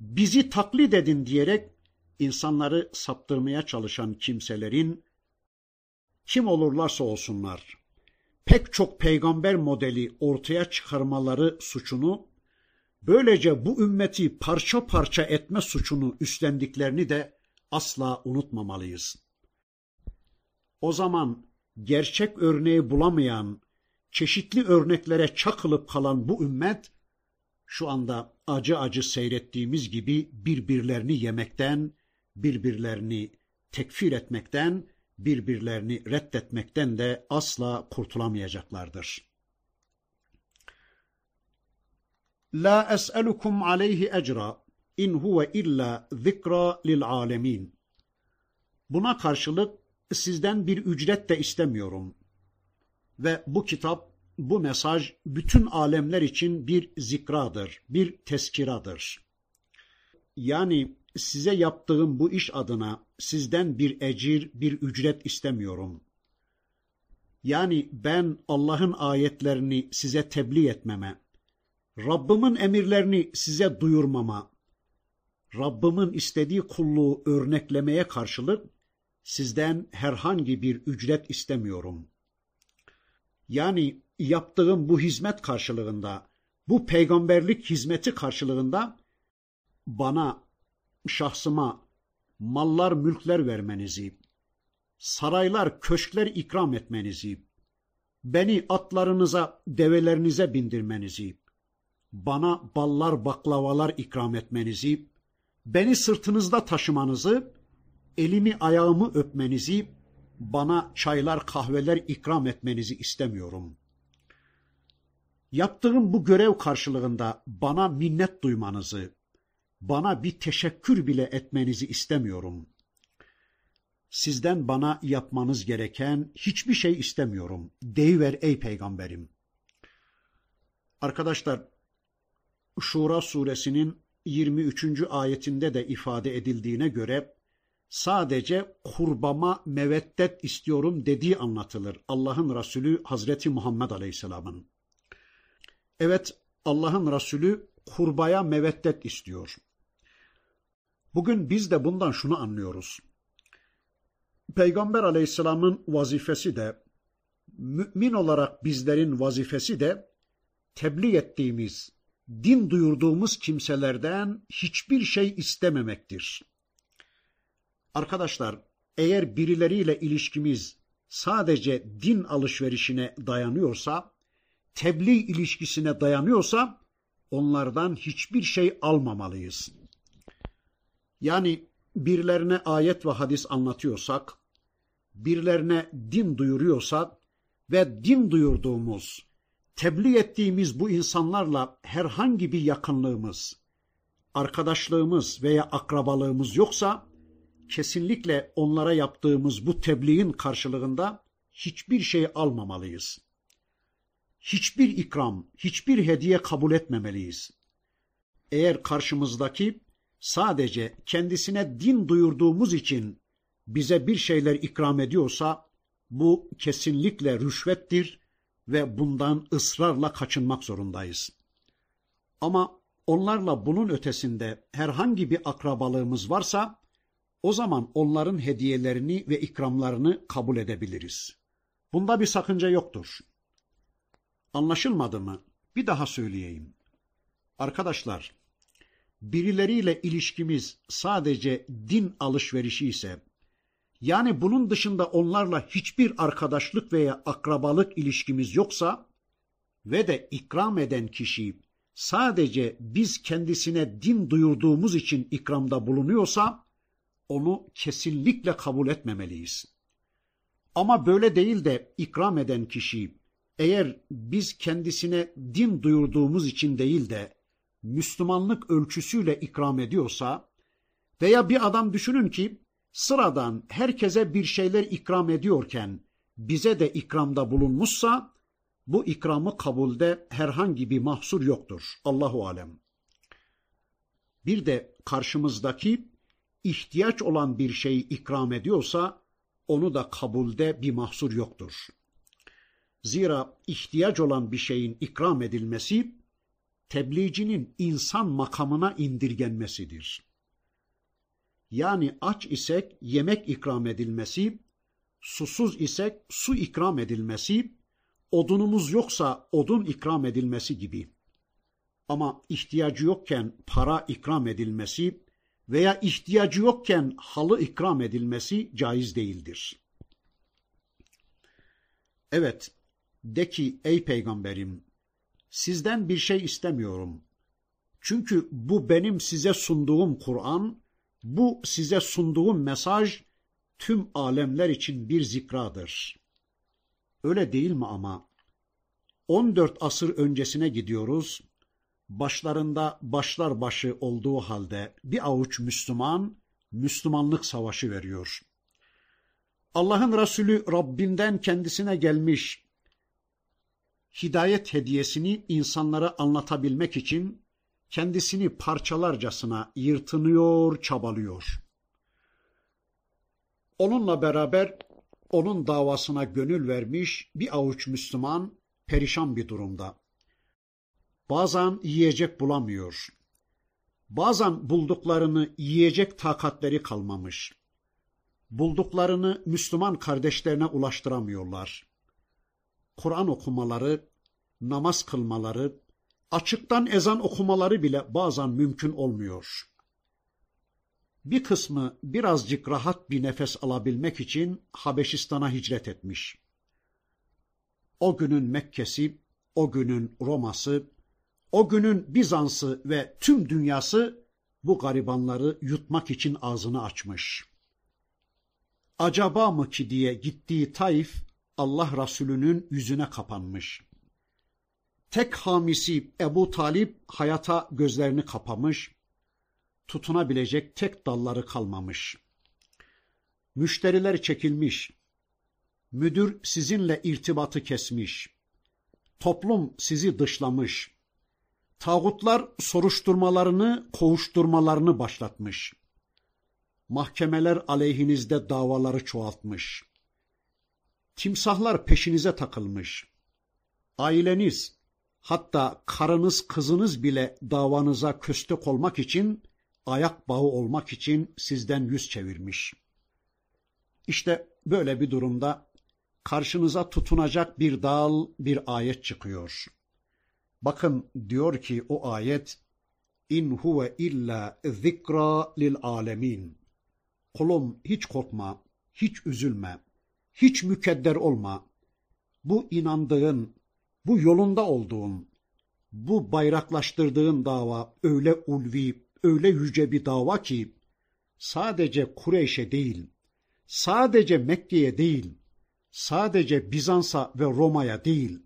Bizi taklit edin diyerek insanları saptırmaya çalışan kimselerin kim olurlarsa olsunlar pek çok peygamber modeli ortaya çıkarmaları suçunu böylece bu ümmeti parça parça etme suçunu üstlendiklerini de asla unutmamalıyız. O zaman gerçek örneği bulamayan, çeşitli örneklere çakılıp kalan bu ümmet şu anda acı acı seyrettiğimiz gibi birbirlerini yemekten, birbirlerini tekfir etmekten, birbirlerini reddetmekten de asla kurtulamayacaklardır. La es'elukum aleyhi ecra in huve illa zikra lil alemin. Buna karşılık sizden bir ücret de istemiyorum. Ve bu kitap, bu mesaj bütün alemler için bir zikradır, bir teskiradır. Yani size yaptığım bu iş adına sizden bir ecir, bir ücret istemiyorum. Yani ben Allah'ın ayetlerini size tebliğ etmeme, Rabbimin emirlerini size duyurmama, Rabbimin istediği kulluğu örneklemeye karşılık sizden herhangi bir ücret istemiyorum. Yani yaptığım bu hizmet karşılığında, bu peygamberlik hizmeti karşılığında bana, şahsıma mallar, mülkler vermenizi, saraylar, köşkler ikram etmenizi, beni atlarınıza, develerinize bindirmenizi, bana ballar, baklavalar ikram etmenizi, beni sırtınızda taşımanızı, elimi ayağımı öpmenizi, bana çaylar, kahveler ikram etmenizi istemiyorum. Yaptığım bu görev karşılığında bana minnet duymanızı, bana bir teşekkür bile etmenizi istemiyorum. Sizden bana yapmanız gereken hiçbir şey istemiyorum. Deyiver ey peygamberim. Arkadaşlar, Şura suresinin 23. ayetinde de ifade edildiğine göre sadece kurbama meveddet istiyorum dediği anlatılır. Allah'ın Resulü Hazreti Muhammed Aleyhisselam'ın. Evet Allah'ın Resulü kurbaya meveddet istiyor. Bugün biz de bundan şunu anlıyoruz. Peygamber aleyhisselamın vazifesi de, mümin olarak bizlerin vazifesi de, tebliğ ettiğimiz, din duyurduğumuz kimselerden hiçbir şey istememektir. Arkadaşlar, eğer birileriyle ilişkimiz sadece din alışverişine dayanıyorsa, tebliğ ilişkisine dayanıyorsa, onlardan hiçbir şey almamalıyız. Yani birilerine ayet ve hadis anlatıyorsak, birilerine din duyuruyorsak ve din duyurduğumuz, tebliğ ettiğimiz bu insanlarla herhangi bir yakınlığımız, arkadaşlığımız veya akrabalığımız yoksa, kesinlikle onlara yaptığımız bu tebliğin karşılığında hiçbir şey almamalıyız. Hiçbir ikram, hiçbir hediye kabul etmemeliyiz. Eğer karşımızdaki sadece kendisine din duyurduğumuz için bize bir şeyler ikram ediyorsa bu kesinlikle rüşvettir ve bundan ısrarla kaçınmak zorundayız. Ama onlarla bunun ötesinde herhangi bir akrabalığımız varsa o zaman onların hediyelerini ve ikramlarını kabul edebiliriz. Bunda bir sakınca yoktur. Anlaşılmadı mı? Bir daha söyleyeyim. Arkadaşlar, birileriyle ilişkimiz sadece din alışverişi ise, yani bunun dışında onlarla hiçbir arkadaşlık veya akrabalık ilişkimiz yoksa ve de ikram eden kişi sadece biz kendisine din duyurduğumuz için ikramda bulunuyorsa, onu kesinlikle kabul etmemeliyiz. Ama böyle değil de ikram eden kişi, eğer biz kendisine din duyurduğumuz için değil de Müslümanlık ölçüsüyle ikram ediyorsa veya bir adam düşünün ki sıradan herkese bir şeyler ikram ediyorken bize de ikramda bulunmuşsa bu ikramı kabulde herhangi bir mahsur yoktur. Allahu alem. Bir de karşımızdaki ihtiyaç olan bir şeyi ikram ediyorsa onu da kabulde bir mahsur yoktur. Zira ihtiyaç olan bir şeyin ikram edilmesi tebliğcinin insan makamına indirgenmesidir. Yani aç isek yemek ikram edilmesi, susuz isek su ikram edilmesi, odunumuz yoksa odun ikram edilmesi gibi. Ama ihtiyacı yokken para ikram edilmesi veya ihtiyacı yokken halı ikram edilmesi caiz değildir. Evet, de ki ey peygamberim, sizden bir şey istemiyorum. Çünkü bu benim size sunduğum Kur'an, bu size sunduğum mesaj tüm alemler için bir zikradır. Öyle değil mi ama? 14 asır öncesine gidiyoruz. Başlarında başlar başı olduğu halde bir avuç Müslüman Müslümanlık savaşı veriyor. Allah'ın Resulü Rabbinden kendisine gelmiş hidayet hediyesini insanlara anlatabilmek için kendisini parçalarcasına yırtınıyor, çabalıyor. Onunla beraber onun davasına gönül vermiş bir avuç Müslüman perişan bir durumda. Bazen yiyecek bulamıyor. Bazen bulduklarını yiyecek takatleri kalmamış. Bulduklarını Müslüman kardeşlerine ulaştıramıyorlar. Kur'an okumaları, namaz kılmaları, açıktan ezan okumaları bile bazen mümkün olmuyor. Bir kısmı birazcık rahat bir nefes alabilmek için Habeşistan'a hicret etmiş. O günün Mekke'si, o günün Roma'sı, o günün Bizans'ı ve tüm dünyası bu garibanları yutmak için ağzını açmış. Acaba mı ki diye gittiği Taif Allah Resulü'nün yüzüne kapanmış. Tek hamisi Ebu Talip hayata gözlerini kapamış, tutunabilecek tek dalları kalmamış. Müşteriler çekilmiş, müdür sizinle irtibatı kesmiş, toplum sizi dışlamış, tağutlar soruşturmalarını, kovuşturmalarını başlatmış, mahkemeler aleyhinizde davaları çoğaltmış, timsahlar peşinize takılmış, aileniz, hatta karınız kızınız bile davanıza köstek olmak için, ayak bağı olmak için sizden yüz çevirmiş. İşte böyle bir durumda karşınıza tutunacak bir dal, bir ayet çıkıyor. Bakın diyor ki o ayet in huve illa zikra lil alemin. Kulum hiç korkma, hiç üzülme, hiç mükedder olma. Bu inandığın, bu yolunda olduğun, bu bayraklaştırdığın dava öyle ulvi, öyle yüce bir dava ki sadece Kureyş'e değil, sadece Mekke'ye değil, sadece Bizans'a ve Roma'ya değil,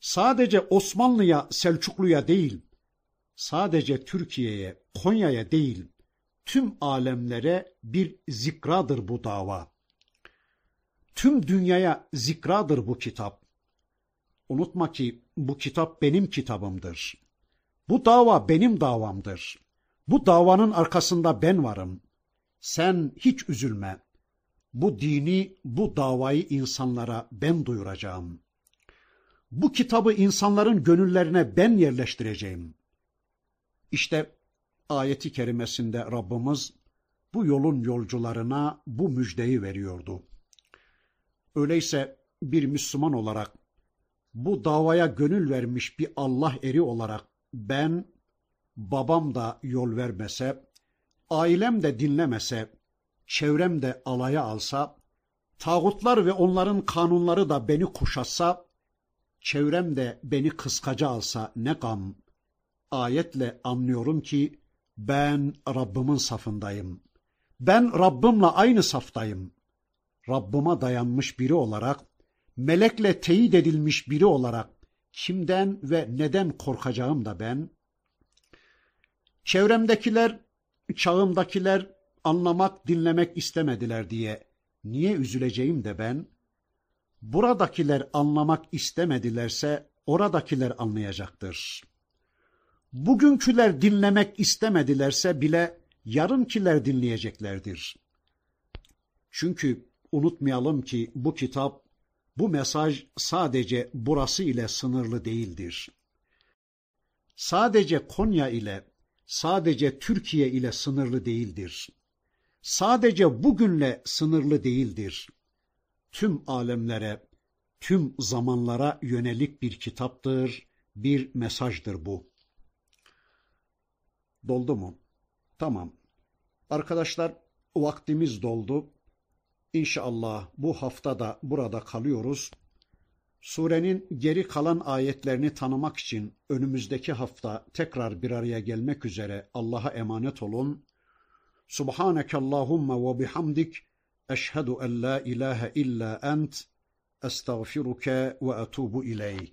sadece Osmanlı'ya, Selçuklu'ya değil, sadece Türkiye'ye, Konya'ya değil, tüm alemlere bir zikradır bu dava. Tüm dünyaya zikradır bu kitap. Unutma ki bu kitap benim kitabımdır. Bu dava benim davamdır. Bu davanın arkasında ben varım. Sen hiç üzülme. Bu dini, bu davayı insanlara ben duyuracağım. Bu kitabı insanların gönüllerine ben yerleştireceğim. İşte ayeti kerimesinde Rabbimiz bu yolun yolcularına bu müjdeyi veriyordu. Öyleyse bir Müslüman olarak bu davaya gönül vermiş bir Allah eri olarak ben babam da yol vermese, ailem de dinlemese, çevrem de alaya alsa, tağutlar ve onların kanunları da beni kuşatsa, çevrem de beni kıskaca alsa ne gam. Ayetle anlıyorum ki ben Rabbimin safındayım. Ben Rabbimle aynı saftayım. Rabbıma dayanmış biri olarak, melekle teyit edilmiş biri olarak kimden ve neden korkacağım da ben? Çevremdekiler, çağımdakiler anlamak, dinlemek istemediler diye niye üzüleceğim de ben? Buradakiler anlamak istemedilerse oradakiler anlayacaktır. Bugünküler dinlemek istemedilerse bile yarınkiler dinleyeceklerdir. Çünkü unutmayalım ki bu kitap, bu mesaj sadece burası ile sınırlı değildir. Sadece Konya ile, sadece Türkiye ile sınırlı değildir. Sadece bugünle sınırlı değildir. Tüm alemlere, tüm zamanlara yönelik bir kitaptır, bir mesajdır bu. Doldu mu? Tamam. Arkadaşlar vaktimiz doldu. İnşallah bu hafta da burada kalıyoruz. Surenin geri kalan ayetlerini tanımak için önümüzdeki hafta tekrar bir araya gelmek üzere Allah'a emanet olun. Subhaneke Allahumma ve bihamdik eşhedü en la ilahe illa ent estağfiruke ve etubu ileyk.